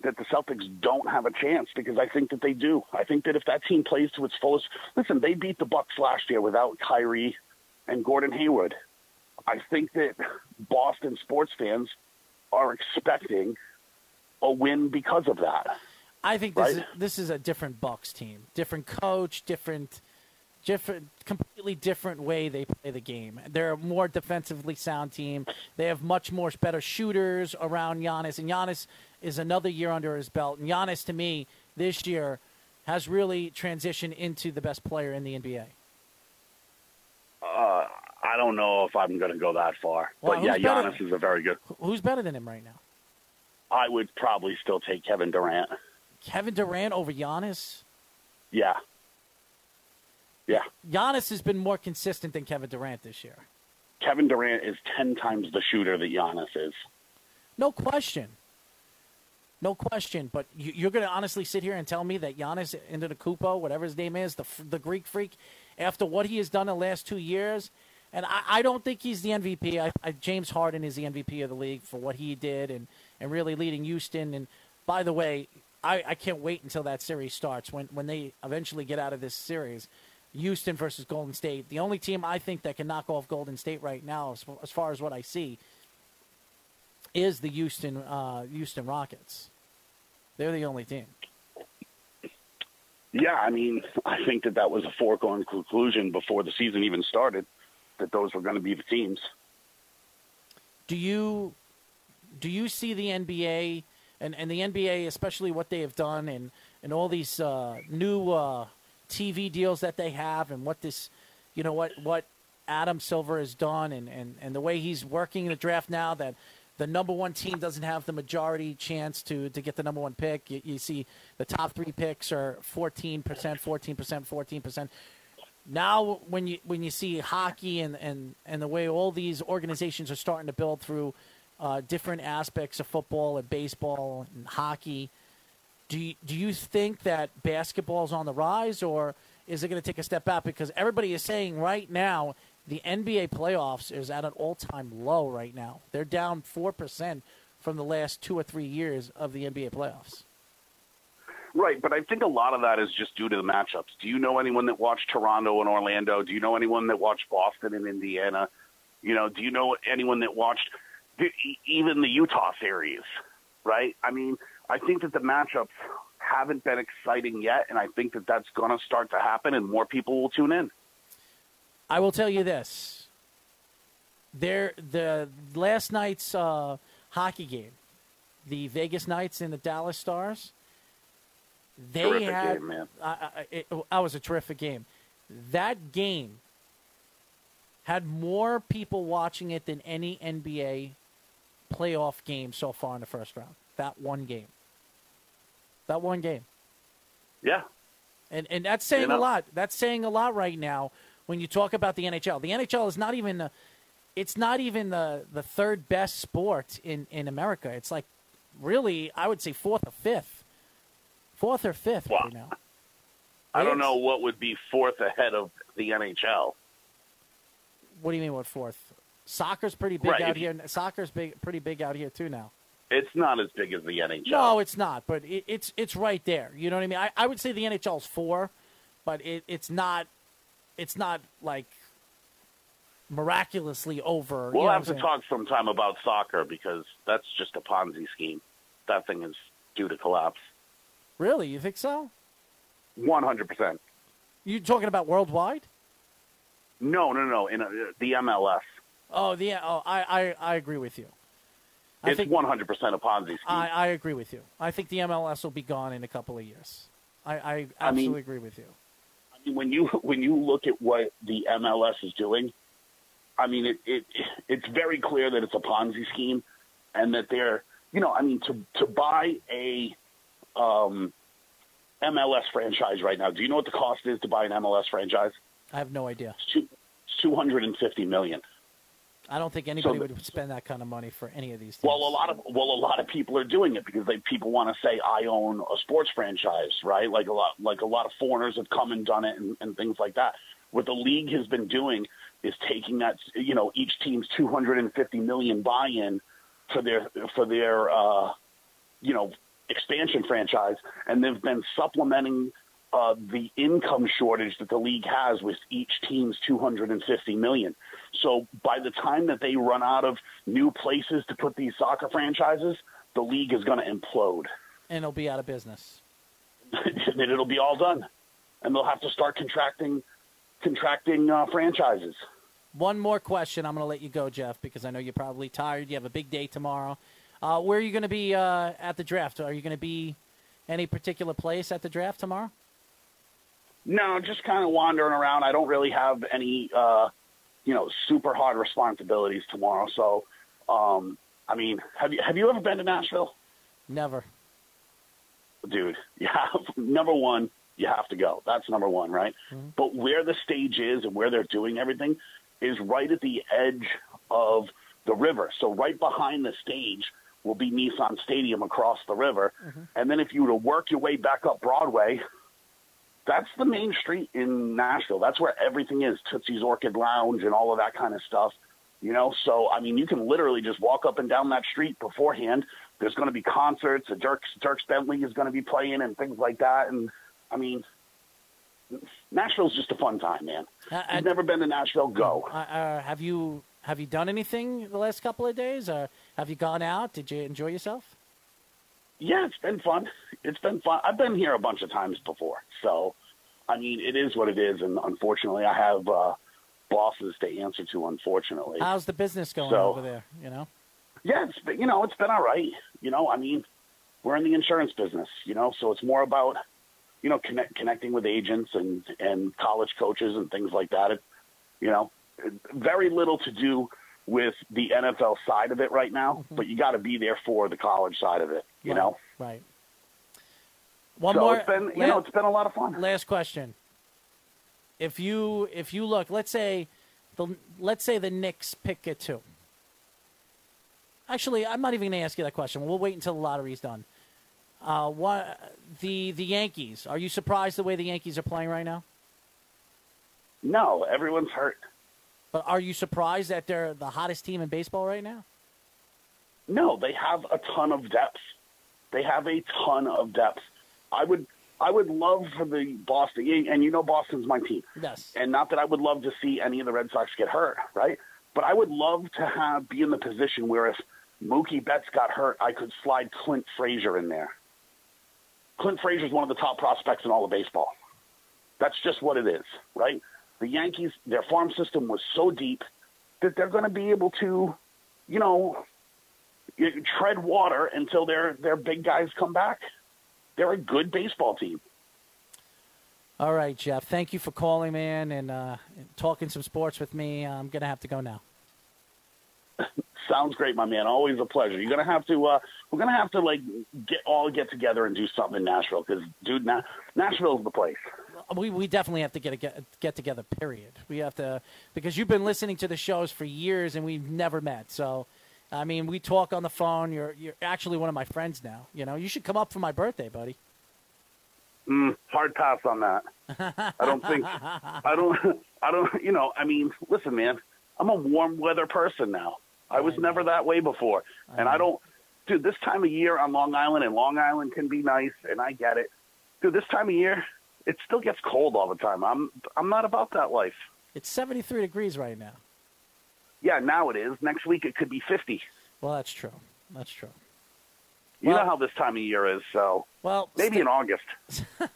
Speaker 10: that the Celtics don't have a chance because I think that they do. I think that if that team plays to its fullest, listen, they beat the Bucks last year without Kyrie and Gordon Hayward. I think that Boston sports fans are expecting a win because of that.
Speaker 7: I think this
Speaker 10: Right.
Speaker 7: is, this is a different Bucks team, different coach, different, different, completely different way they play the game. They're a more defensively sound team. They have much more better shooters around Giannis, and Giannis is another year under his belt. And Giannis, to me, this year has really transitioned into the best player in the NBA.
Speaker 10: Uh, I don't know if I'm going to go that far,
Speaker 7: Well,
Speaker 10: but yeah,
Speaker 7: better-
Speaker 10: Giannis is a very good.
Speaker 7: Who's better than him right now?
Speaker 10: I would probably still take Kevin Durant.
Speaker 7: Kevin Durant over Giannis.
Speaker 10: Yeah, yeah.
Speaker 7: Giannis has been more consistent than Kevin Durant this year.
Speaker 10: Kevin Durant is ten times the shooter that Giannis is.
Speaker 7: No question. No question. But you, you're going to honestly sit here and tell me that Giannis Antetokounmpo, whatever his name is, the the Greek freak, after what he has done in the last two years, and I, I don't think he's the MVP. I, I, James Harden is the MVP of the league for what he did and, and really leading Houston. And by the way, I, I can't wait until that series starts when when they eventually get out of this series. Houston versus Golden State. The only team I think that can knock off Golden State right now, as, as far as what I see, is the Houston uh, Houston Rockets. They're the only team.
Speaker 10: Yeah, I mean, I think that that was a foregone conclusion before the season even started that those were going to be the teams.
Speaker 7: Do you do you see the NBA and, and the NBA, especially what they have done and, and all these uh, new uh, TV deals that they have and what this, you know, what, what Adam Silver has done and, and, and the way he's working in the draft now that the number one team doesn't have the majority chance to, to get the number one pick. You, you see the top three picks are 14%, 14%, 14%. Now, when you when you see hockey and, and, and the way all these organizations are starting to build through uh, different aspects of football and baseball and hockey, do you, do you think that basketball is on the rise, or is it going to take a step back? Because everybody is saying right now the NBA playoffs is at an all time low right now. They're down four percent from the last two or three years of the NBA playoffs.
Speaker 10: Right, but I think a lot of that is just due to the matchups. Do you know anyone that watched Toronto and Orlando? Do you know anyone that watched Boston and Indiana? You know, do you know anyone that watched even the Utah series? Right? I mean, I think that the matchups haven't been exciting yet, and I think that that's going to start to happen, and more people will tune in.
Speaker 7: I will tell you this: there, the last night's uh, hockey game, the Vegas Knights and the Dallas Stars. They
Speaker 10: Terrific
Speaker 7: had,
Speaker 10: game, man.
Speaker 7: I, I, it, oh, that was a terrific game. That game had more people watching it than any NBA playoff game so far in the first round. That one game. That one game.
Speaker 10: Yeah.
Speaker 7: And and that's saying
Speaker 10: You know-
Speaker 7: a lot. That's saying a lot right now when you talk about the NHL. The NHL is not even the, it's not even the the third best sport in in America. It's like really, I would say fourth or fifth. Fourth or fifth right now.
Speaker 10: I don't know what would be fourth ahead of the NHL.
Speaker 7: What do you mean what fourth? Soccer's pretty big
Speaker 10: Right,
Speaker 7: out here. Soccer's big pretty big out here too now.
Speaker 10: It's not as big as the NHL.
Speaker 7: No, it's not, but it, it's it's right there. You know what I mean? I, I would say the NHL's four, but it, it's not it's not like miraculously over.
Speaker 10: We'll
Speaker 7: know
Speaker 10: have to talk sometime about soccer because that's just a Ponzi scheme. That thing is due to collapse.
Speaker 7: Really, you think so?
Speaker 10: One hundred percent.
Speaker 7: You talking about worldwide?
Speaker 10: No, no, no. In uh, the MLS,
Speaker 7: Oh, the oh, I I, I agree with you. I
Speaker 10: it's
Speaker 7: think
Speaker 10: one hundred percent a Ponzi scheme.
Speaker 7: I, I agree with you. I think the MLS will be gone in a couple of years. I, I
Speaker 10: I mean-
Speaker 7: absolutely agree with you.
Speaker 10: I mean, when you when you look at what the MLS is doing, I mean, it, it it's very clear that it's a Ponzi scheme, and that they're you know, I mean, to to buy a um, MLS franchise right now. Do you know what the cost is to buy an MLS franchise?
Speaker 7: I have no idea.
Speaker 10: It's Two hundred and fifty million.
Speaker 7: I don't think anybody
Speaker 10: the-
Speaker 7: would spend that kind of money for any of these. Teams.
Speaker 10: Well, a lot of well, a lot of people are doing it because they people want to say I own a sports franchise, right? Like a lot, like a lot of foreigners have come and done it and, and things like that. What the league has been doing is taking that, you know, each team's 250 million buy-in for their for their uh, you know expansion franchise, and they've been supplementing uh, the income shortage that the league has with each team's 250 million. So by the time that they run out of new places to put these soccer franchises, the league is going to implode,
Speaker 7: And it'll be out of business.
Speaker 10: and it'll be all done, and they'll have to start contracting contracting uh, franchises.
Speaker 7: One more question. I'm going to let you go, Jeff, because I know you're probably tired. You have a big day tomorrow. Uh, where are you going to be uh, at the draft? Are you going to be any particular place at the draft tomorrow?
Speaker 10: No, just kind of wandering around. I don't really have any, uh, you know, super hard responsibilities tomorrow. So, um, I mean, have you have you ever been to Nashville,
Speaker 7: Never.
Speaker 10: dude? You have number one, you have to go. That's number one, right? But where the stage is and where they're doing everything is right at the edge of the river. So right behind the stage will be Nissan Stadium across the river, and then if you were to work your way back up Broadway, that's the main street in Nashville. That's where everything is. Tootsie's Orchid Lounge and all of that kind of stuff. You know, so I mean, you can literally just walk up and down that street beforehand. There's going to be concerts. Dirk Dierks Bentley is going to be playing and things like that. And I mean, Nashville's just a fun time, man.
Speaker 7: Uh,
Speaker 10: You've never been to Nashville? Go.
Speaker 7: Uh, uh, have you have you done anything the last couple of days? Or have you gone out? Did you enjoy yourself?
Speaker 10: Yeah, it's been fun. It's been fun. I've been here a bunch of times before, so I mean, it is what it is. And unfortunately, I have uh, bosses to answer to. Unfortunately,
Speaker 7: How's the business going
Speaker 10: So-
Speaker 7: over there? You know.
Speaker 10: Yeah, it's been, you know, it's been all right. You know, I mean, we're in the insurance business, you know, so it's more about, you know, connect, connecting with agents and and college coaches and things like that. It, you know, very little to do with the NFL side of it right now, but you got to be there for the college side of it. You
Speaker 7: Right,
Speaker 10: know,
Speaker 7: Right. One
Speaker 10: so
Speaker 7: more.
Speaker 10: it's been, you
Speaker 7: la-
Speaker 10: know, it's been a lot of fun.
Speaker 7: Last question. If you if you look, let's say the let's say the Knicks pick at two. Actually, I'm not even going to ask you that question. We'll wait until the lottery's done. Uh, what the the Yankees? Are you surprised the way the Yankees are playing right now?
Speaker 10: No, everyone's hurt.
Speaker 7: But are you surprised that they're the hottest team in baseball right now?
Speaker 10: No, they have a ton of depth. They have a ton of depth. I would I would love for the Boston and you know Boston's my team.
Speaker 7: Yes.
Speaker 10: And not that I would love to see any of the Red Sox get hurt, right? But I would love to have be in the position where if Mookie Betts got hurt, I could slide Clint Frazier in there. Clint Frazier is one of the top prospects in all of baseball. That's just what it is, right? The Yankees, their farm system was so deep that they're going to be able to, you know, tread water until their their big guys come back. They're a good baseball team.
Speaker 7: All right, Jeff. Thank you for calling, man, and uh, talking some sports with me. I'm gonna have to go now.
Speaker 10: Sounds great, my man. Always a pleasure. You're gonna have to. Uh, we're gonna have to like get all get together and do something in Nashville because, dude, Na- Nashville's the place.
Speaker 7: We we definitely have to get a get, get together. Period. We have to because you've been listening to the shows for years and we've never met. So, I mean, we talk on the phone. You're you're actually one of my friends now. You know, you should come up for my birthday, buddy.
Speaker 10: Mm, hard pass on that. I don't think. I don't. I don't. You know. I mean, listen, man. I'm a warm weather person now. I was never that way before, and I don't. Dude, this time of year on Long Island, and Long Island can be nice, and I get it. Dude, this time of year, it still gets cold all the time. I'm. I'm not about that life.
Speaker 7: It's 73 degrees right now.
Speaker 10: Yeah, now it is. Next week it could be 50.
Speaker 7: Well, that's true. That's true.
Speaker 10: You
Speaker 7: Well-
Speaker 10: know how this time of year is, so
Speaker 7: Well,
Speaker 10: maybe
Speaker 7: stay-
Speaker 10: in August.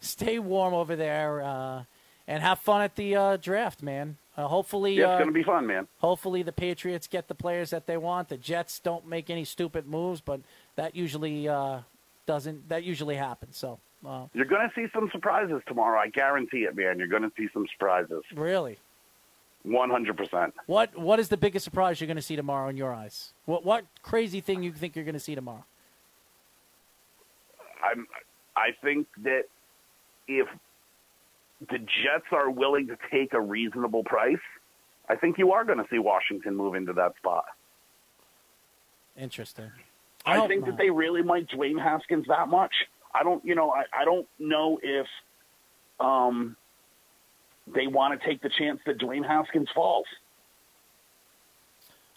Speaker 7: Stay warm over there uh, and have fun at the uh, draft, man. Uh, hopefully,
Speaker 10: Yeah, it's
Speaker 7: uh,
Speaker 10: going to be fun, man.
Speaker 7: Hopefully, the Patriots get the players that they want. The Jets don't make any stupid moves, but that usually uh, doesn't. That usually happens. So, uh,
Speaker 10: You're going to see some surprises tomorrow. I guarantee it, man. You're going to see some surprises.
Speaker 7: really,
Speaker 10: 100%.
Speaker 7: what what is the biggest surprise you're going to see tomorrow in your eyes? What what crazy thing you think you're going to see tomorrow?
Speaker 10: I'm, I think that if the Jets are willing to take a reasonable price, I think you are going to see Washington move into that spot.
Speaker 7: Interesting.
Speaker 10: I,
Speaker 7: hope
Speaker 10: think
Speaker 7: not.
Speaker 10: that they really like Dwayne Haskins that much. I don't, you know, I, I don't know if um, they want to take the chance that Dwayne Haskins falls.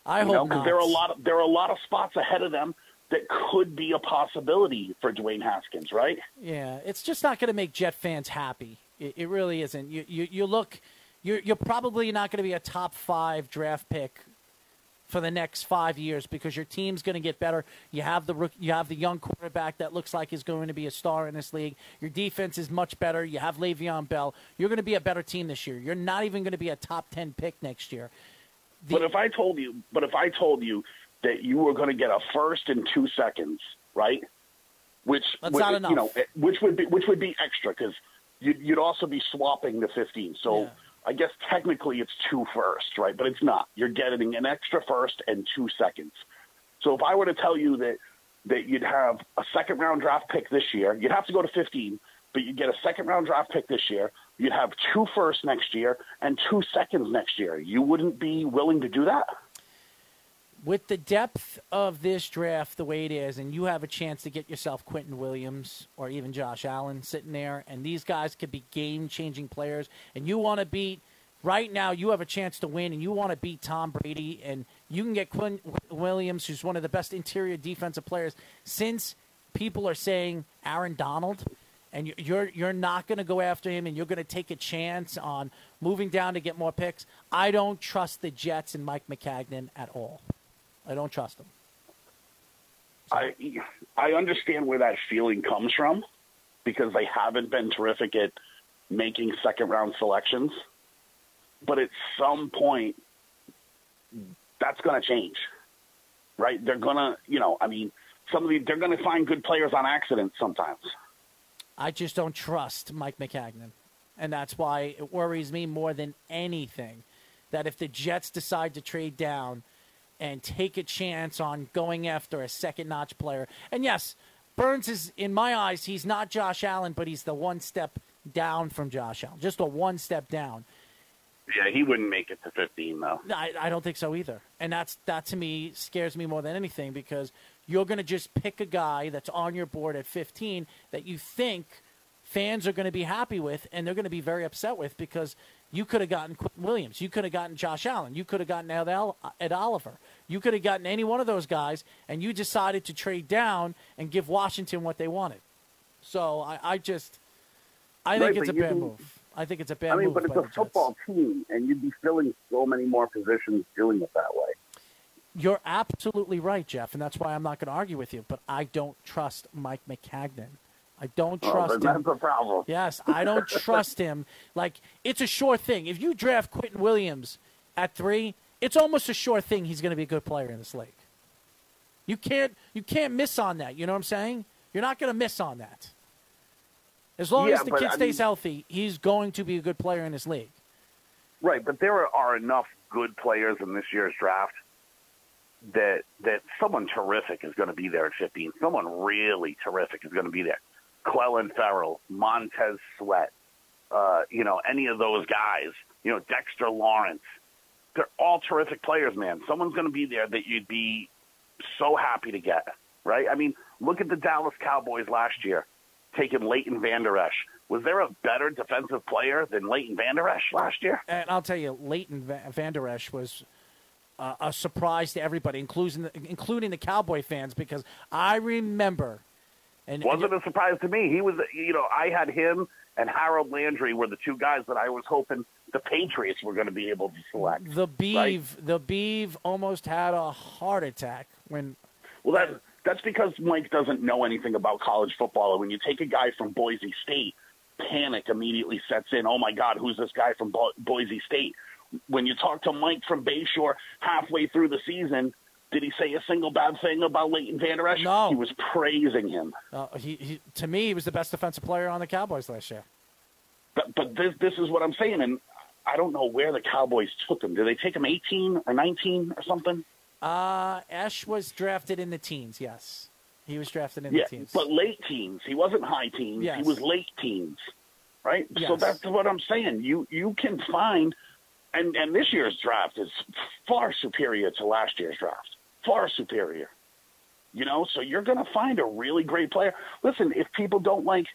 Speaker 7: I
Speaker 10: you
Speaker 7: hope
Speaker 10: know,
Speaker 7: not.
Speaker 10: there are a lot of there are a lot of spots ahead of them that could be a possibility for Dwayne Haskins, right?
Speaker 7: Yeah, it's just not going to make Jet fans happy. It, it really isn't. You, you, you look, you're, you're probably not going to be a top five draft pick for the next five years because your team's going to get better. You have the you have the young quarterback that looks like he's going to be a star in this league. Your defense is much better. You have Le'Veon Bell. You're going to be a better team this year. You're not even going to be a top ten pick next year.
Speaker 10: but if I told you, but if I told you that you were going to get a first in two seconds, right? Which
Speaker 7: That's
Speaker 10: would,
Speaker 7: not
Speaker 10: you know, eh, which would be which would be extra because you'd, you'd also be swapping the fifteen. So I guess technically it's two first, right? But it's not. You're getting an extra first and two seconds. So if I were to tell you that that you'd have a second round draft pick this year, you'd have to go to 15, but you'd get a second round draft pick this year. You'd have two firsts next year and two seconds next year. You wouldn't be willing to do that?
Speaker 7: With the depth of this draft the way it is, and you have a chance to get yourself Quinnen Williams or even Josh Allen sitting there, and these guys could be game changing players, and you want to beat. Right now, you have a chance to win, and you want to beat Tom Brady, and you can get Quinnen Williams, who's one of the best interior defensive players since people are saying Aaron Donald, and you- you're you're not going to go after him, and you're going to take a chance on moving down to get more picks. I don't trust the Jets and Mike Maccagnan at all. I don't trust them.
Speaker 10: I I understand where that feeling comes from because they haven't been terrific at making second round selections. But at some point that's going to change. Right? They're going to, you know, I mean, some of the they're going to find good players on accident sometimes.
Speaker 7: I just don't trust Mike Maccagnan. And that's why it worries me more than anything that if the Jets decide to trade down and take a chance on going after a second notch player. And yes, Burns is, in my eyes, he's not Josh Allen, but he's the one step down from Josh Allen, just a one step down.
Speaker 10: Yeah, he wouldn't make it to 15 though.
Speaker 7: I, I don't think so either. And that's that to me scares me more than anything because you're going to just pick a guy that's on your board at 15 that you think fans are going to be happy with and they're going to be very upset with because you could have gotten Quinnen Williams, you could have gotten Josh Allen, you could have gotten Ed, Al- Ed Oliver, you could have gotten any one of those guys, and you decided to trade down and give Washington what they wanted. So I, I just, I
Speaker 10: Right,
Speaker 7: think it's a bad
Speaker 10: can-
Speaker 7: move. I think it's a bad
Speaker 10: I mean,
Speaker 7: move.
Speaker 10: but it's a
Speaker 7: the Jets.
Speaker 10: football team, and you'd be filling so many more positions doing it that way.
Speaker 7: You're absolutely right, Jeff, and that's why I'm not going to argue with you. But I don't trust Mike Maccagnan. I don't trust him.
Speaker 10: that's a problem.
Speaker 7: Yes, I don't trust him. Like it's a sure thing. If you draft Quinnen Williams at three, it's almost a sure thing he's going to be a good player in this league. You can't you can't miss on that. You know what I'm saying? You're not going to miss on that. As long
Speaker 10: Yeah,
Speaker 7: as the kid
Speaker 10: I
Speaker 7: stays
Speaker 10: mean-
Speaker 7: healthy, he's going to be a good player in this league.
Speaker 10: Right, but there are enough good players in this year's draft that that someone terrific is going to be there at 15. Someone really terrific is going to be there. Clelin Ferrell, Montez Sweat, uh, you know, any of those guys, you know, Dexter Lawrence. They're all terrific players, man. Someone's going to be there that you'd be so happy to get, right? I mean, look at the Dallas Cowboys last year, taking Leighton Vander Esch. Was there a better defensive player than Leighton Vander Esch last year?
Speaker 7: And I'll tell you, Leighton Va- Vander Esch was uh, a surprise to everybody, including the, including the Cowboy fans, because I remember. And
Speaker 10: wasn't a surprise to me. He was, you know, I had him and Harold Landry were the two guys that I was hoping the Patriots were going to be able to select.
Speaker 7: the Beeve, the Beeve almost had a heart attack when.
Speaker 10: Well, that that's because Mike doesn't know anything about college football. And when you take a guy from Boise State, panic immediately sets in. Oh my God, who's this guy from Bo- Boise State? When you talk to Mike from Bayshore halfway through the season, did he say a single bad thing about Leighton Vander Esch?
Speaker 7: No.
Speaker 10: He was praising him.
Speaker 7: Uh, he, he, to me, he was the best defensive player on the Cowboys last year.
Speaker 10: But but this this is what I'm saying, and I don't know where the Cowboys took him. Did they take him 18 or 19 or something?
Speaker 7: Uh, Esch was drafted in the teens. Yes, he was drafted in
Speaker 10: yeah,
Speaker 7: the teens.
Speaker 10: but late teens. He wasn't high teens.
Speaker 7: Yes.
Speaker 10: He was late teens, right? So that's what I'm saying. You you can find, and and this year's draft is far superior to last year's draft. Far superior. You know, so you're going to find a really great player. Listen, if people don't like,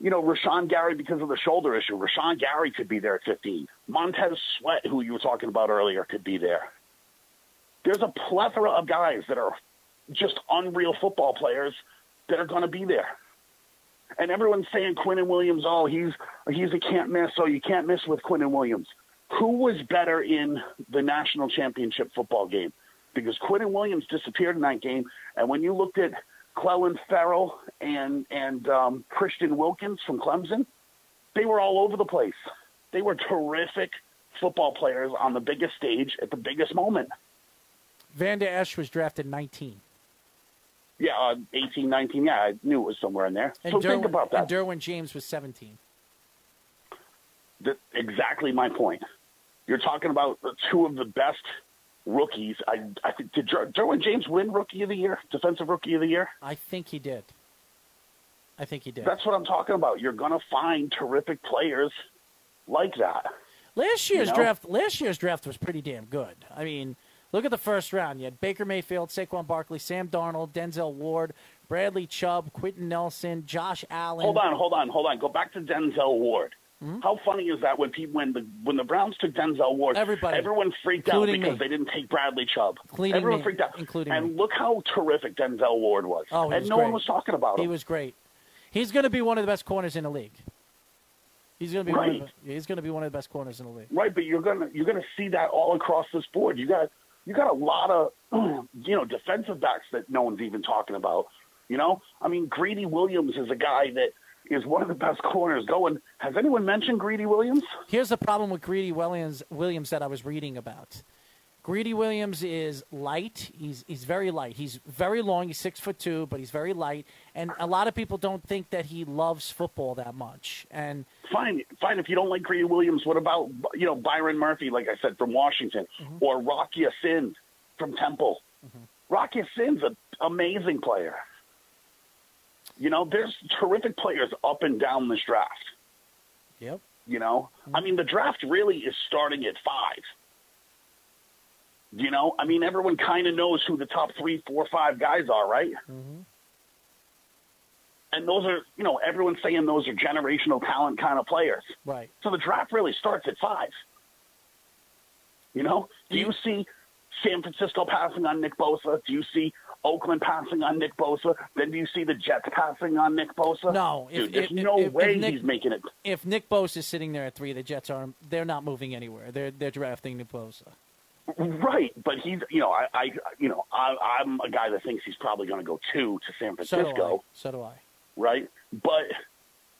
Speaker 10: you know, Rashan Gary because of the shoulder issue, Rashan Gary could be there at 15. Montez Sweat, who you were talking about earlier, could be there. There's a plethora of guys that are just unreal football players that are going to be there. And everyone's saying Quinnen Williams, oh, he's he's a can't miss, so you can't miss with Quinnen Williams. Who was better in the national championship football game? Because Quinnen Williams disappeared in that game, and when you looked at Clelin Ferrell and and um, Christian Wilkins from Clemson, they were all over the place. They were terrific football players on the biggest stage at the biggest moment.
Speaker 7: Van Der Esch was drafted 19.
Speaker 10: Yeah, uh, 18, 19. Yeah, I knew it was somewhere in there.
Speaker 7: And
Speaker 10: so
Speaker 7: Derwin,
Speaker 10: think about that.
Speaker 7: And Derwin James was 17.
Speaker 10: That- exactly my point. You're talking about two of the best rookies. I, I think did Der- Derwin James win Rookie of the Year, Defensive Rookie of the Year?
Speaker 7: I think he did. I think he did.
Speaker 10: That's what I'm talking about. You're going to find terrific players like that.
Speaker 7: Last
Speaker 10: You
Speaker 7: year's
Speaker 10: know?
Speaker 7: draft, last year's draft was pretty damn good. I mean, look at the first round. You had Baker Mayfield, Saquon Barkley, Sam Darnold, Denzel Ward, Bradley Chubb, Quenton Nelson, Josh Allen.
Speaker 10: Hold on, hold on, hold on. Go back to Denzel Ward.
Speaker 7: Hmm?
Speaker 10: How funny is that when people when the when the Browns took Denzel Ward,
Speaker 7: Everybody,
Speaker 10: everyone freaked out because
Speaker 7: me.
Speaker 10: they didn't take Bradley Chubb.
Speaker 7: Including
Speaker 10: everyone
Speaker 7: me,
Speaker 10: freaked out,
Speaker 7: including
Speaker 10: and
Speaker 7: me.
Speaker 10: look how terrific Denzel Ward was.
Speaker 7: Oh,
Speaker 10: and
Speaker 7: was
Speaker 10: no
Speaker 7: great.
Speaker 10: one was talking about him.
Speaker 7: He was great. He's going to be one of the best corners in the league. He's going to be one
Speaker 10: Right.
Speaker 7: of the, he's going to be one of the best corners in the league.
Speaker 10: Right, but you're gonna you're gonna see that all across this board. You got you got a lot of you know defensive backs that no one's even talking about. You know, I mean, Greedy Williams is a guy that is one of the best corners going. Has anyone mentioned Greedy Williams?
Speaker 7: Here's the problem with Greedy Williams Williams that I was reading about. Greedy Williams is light. He's he's very light. He's very long. He's six foot two, but he's very light. And a lot of people don't think that he loves football that much. And
Speaker 10: Fine, fine. If you don't like Greedy Williams, what about you know Byron Murphy, like I said from Washington,
Speaker 7: Mm-hmm.
Speaker 10: or Rock Ya-Sin from Temple? Rock Ya-Sin's an amazing player. You know, there's terrific players up and down this draft.
Speaker 7: Yep.
Speaker 10: You know, I mean, the draft really is starting at five. You know, I mean, everyone kind of knows who the top three, four, five guys are, right? Mm-hmm. And those are, you know, everyone's saying those are generational talent kind of players.
Speaker 7: right.
Speaker 10: So the draft really starts at five. You know, do you see San Francisco passing on Nick Bosa? Do you see Oakland passing on Nick Bosa? Then do you see the Jets passing on Nick Bosa?
Speaker 7: No, if-
Speaker 10: dude, there's
Speaker 7: if-
Speaker 10: no
Speaker 7: if- if
Speaker 10: way
Speaker 7: Nick-
Speaker 10: he's making it.
Speaker 7: If Nick Bosa is sitting there at three, the Jets are they're not moving anywhere. They're they're drafting Nick Bosa.
Speaker 10: Right, but he's, you know, I, I you know, I, I'm a guy that thinks he's probably going to go two to San
Speaker 7: So do
Speaker 10: Francisco,
Speaker 7: So do I.
Speaker 10: right? But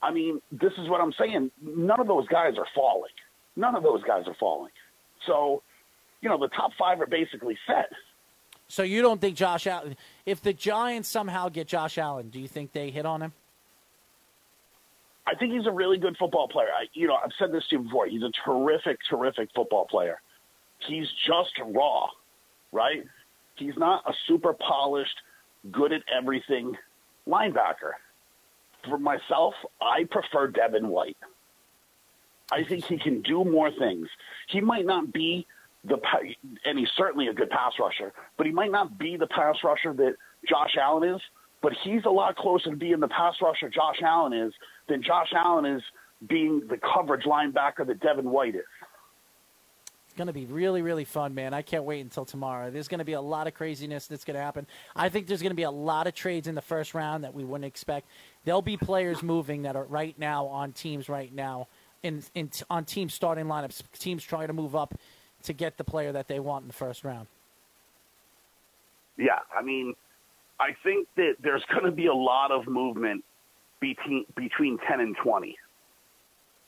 Speaker 10: I mean, this is what I'm saying. None of those guys are falling. None of those guys are falling. So, you know, the top five are basically set.
Speaker 7: So you don't think Josh Allen? If the Giants somehow get Josh Allen, do you think they hit on him?
Speaker 10: I think he's a really good football player. I, you know, I've said this to you before. He's a terrific, terrific football player. He's just raw, right? He's not a super polished, good at everything linebacker. For myself, I prefer Devin White. I think he can do more things. He might not be the, and he's certainly a good pass rusher, but he might not be the pass rusher that Josh Allen is. But he's a lot closer to being the pass rusher Josh Allen is than Josh Allen is being the coverage linebacker that Devin White is.
Speaker 7: It's going to be really, really fun, man. I can't wait until tomorrow. There's going to be a lot of craziness that's going to happen. I think there's going to be a lot of trades in the first round that we wouldn't expect. There'll be players moving that are right now on teams right now, in, in on team starting lineups. Teams trying to move up to get the player that they want in the first round.
Speaker 10: Yeah, I mean, I think that there's going to be a lot of movement between between 10 and 20.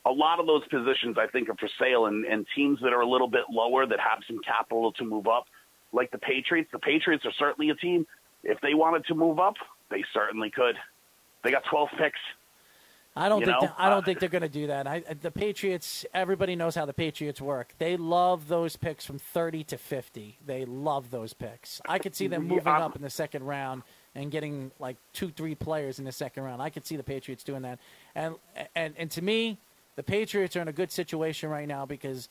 Speaker 10: A lot of those positions, I think, are for sale, and, and teams that are a little bit lower that have some capital to move up, like the Patriots. The Patriots are certainly a team. If they wanted to move up, they certainly could. They got 12 picks.
Speaker 7: I don't
Speaker 10: You
Speaker 7: think that, I don't think they're going to do that. I, the Patriots, everybody knows how the Patriots work. They love those picks from 30 to 50. They love those picks. I could see them moving
Speaker 10: I'm-
Speaker 7: up in the second round and getting like two, three players in the second round. I could see the Patriots doing that. And and and to me, the Patriots are in a good situation right now because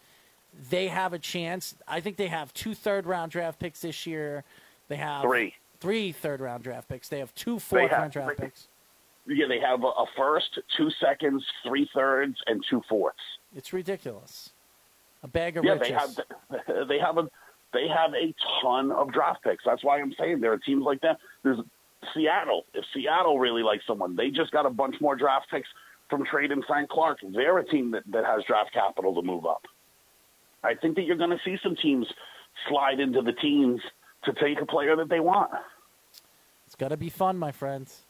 Speaker 7: they have a chance. I think they have two third round draft picks this year. They have
Speaker 10: Three.
Speaker 7: three third round draft picks. They have two fourth round draft picks.
Speaker 10: Yeah, they have a, a first, two seconds, three thirds, and two fourths.
Speaker 7: It's ridiculous. A bag of
Speaker 10: yeah,
Speaker 7: riches.
Speaker 10: they have they have a they have a ton of draft picks. That's why I'm saying there are teams like that. There's Seattle. If Seattle really likes someone, they just got a bunch more draft picks from trading Frank Clark. They're a team that, that has draft capital to move up. I think that you're going to see some teams slide into the teams to take a player that they want.
Speaker 7: It's got to be fun, my friends.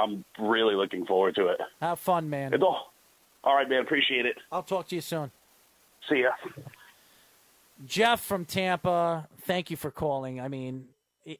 Speaker 10: I'm really looking forward to it.
Speaker 7: Have fun, man.
Speaker 10: It's all, all right, man. Appreciate it.
Speaker 7: I'll talk to you soon.
Speaker 10: See ya.
Speaker 7: Jeff from Tampa, thank you for calling. I mean,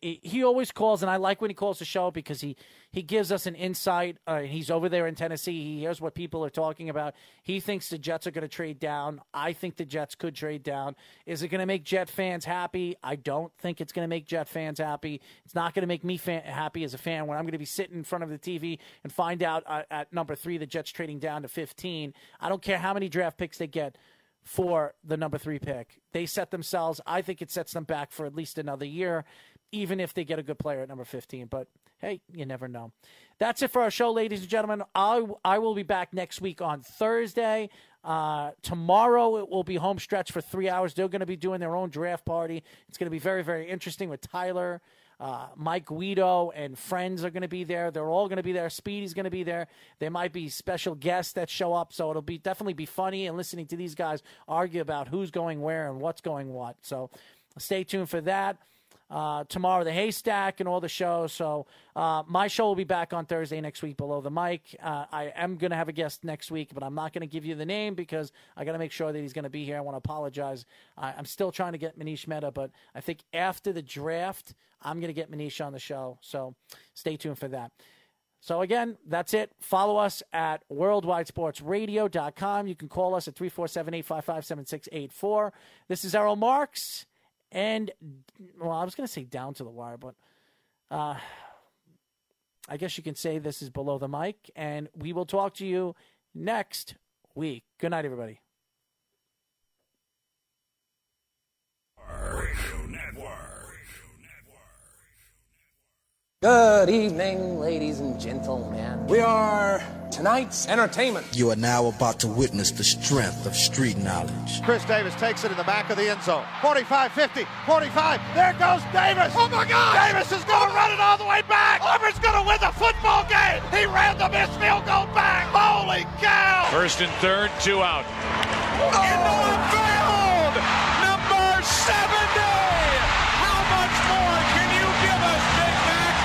Speaker 7: he, always calls, and I like when he calls the show because he, he gives us an insight. Uh, he's over there in Tennessee. He hears what people are talking about. He thinks the Jets are going to trade down. I think the Jets could trade down. Is it going to make Jet fans happy? I don't think it's going to make Jet fans happy. It's not going to make me fan, happy as a fan when I'm going to be sitting in front of the TV and find out uh, at number three the Jets trading down to 15. I don't care how many draft picks they get for the number three pick. They set themselves, I think it sets them back for at least another year, even if they get a good player at number 15. But hey, you never know. That's it for our show, ladies and gentlemen. I, I will be back next week on Thursday. Uh, tomorrow it will be home stretch for three hours. They're going to be doing their own draft party. It's going to be very, very interesting with Tyler. Uh, Mike Guido and friends are going to be there. They're all going to be there. Speedy's going to be there. There might be special guests that show up, so it'll be definitely be funny and listening to these guys argue about who's going where and what's going what. So stay tuned for that. Uh, tomorrow, the haystack and all the shows. So, uh, my show will be back on Thursday next week below the mic. Uh, I am going to have a guest next week, but I'm not going to give you the name because I got to make sure that he's going to be here. I want to apologize. I, I'm still trying to get Manish Mehta, but I think after the draft, I'm going to get Manish on the show. So, stay tuned for that. So again, that's it. Follow us at worldwidesportsradio.com. You can call us at 347-855-7684. This is Errol Marks and well, I was going to say down to the wire, but uh, I guess you can say this is below the mic, and we will talk to you next week. Good night, everybody.
Speaker 11: Good evening, ladies and gentlemen. We are tonight's entertainment.
Speaker 2: You are now about to witness the strength of street knowledge.
Speaker 12: Chris Davis takes it in the back of the end zone. 45 50, 45. There goes Davis. Oh my God. Davis is going to run it all the way back. Auburn's going to win the football game. He ran the missed field goal back. Holy cow.
Speaker 13: First and third, two out.
Speaker 12: Into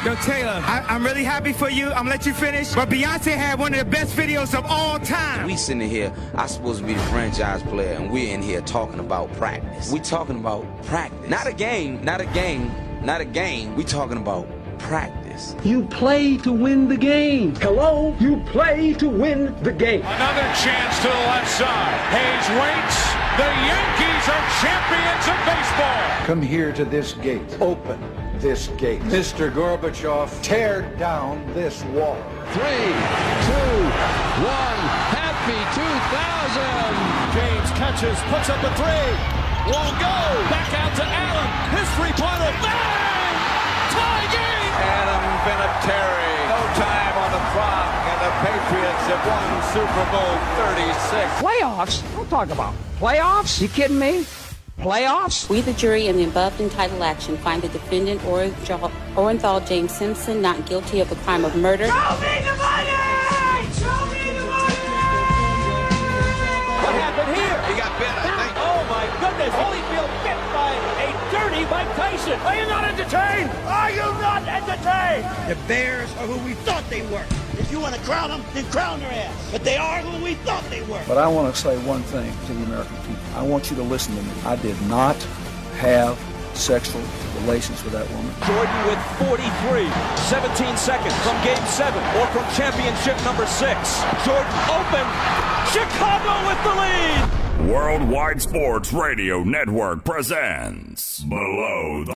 Speaker 14: Yo, Taylor, I, I'm really happy for you. I'm gonna let you finish. But Beyonce had one of the best videos of all time.
Speaker 15: We sitting here, I'm supposed to be the franchise player, and we're in here talking about practice. We talking about practice. Not a game, not a game, not a game. We talking about practice.
Speaker 4: You play to win the game. Hello? You play to win the game.
Speaker 13: Another chance to the left side. Hayes waits. The Yankees are champions of baseball.
Speaker 5: Come here to this gate. Open this gate. Mr. Gorbachev, tear down this wall.
Speaker 6: Three, two, one. Happy 2000.
Speaker 3: James catches, puts up a three. Won't go. Back out to Allen. His three-pointer. Bang! Tie game. Adam Vinatieri. No time on the clock, and the Patriots have won Super Bowl 36.
Speaker 16: Playoffs? Don't talk about playoffs. You kidding me? Playoffs?
Speaker 17: We, the jury, in the above entitled action, find the defendant Orenthal, Orenthal James Simpson not guilty of the crime of murder.
Speaker 12: Show me the money! Show me the money!
Speaker 3: What happened here? He got bit, I think. Oh, my goodness. Holyfield bit by a dirty Mike Tyson. Are you not entertained? Are you not entertained?
Speaker 14: The Bears are who we thought they were.
Speaker 18: If you want to crown them, then crown their ass. But they are who we thought they were.
Speaker 19: But I want to say one thing to the American people. I want you to listen to me. I did not have sexual relations with that woman.
Speaker 3: Jordan with 43, 17 seconds from game seven or from championship number six. Jordan open. Chicago with the lead.
Speaker 1: Worldwide Sports Radio Network presents Below the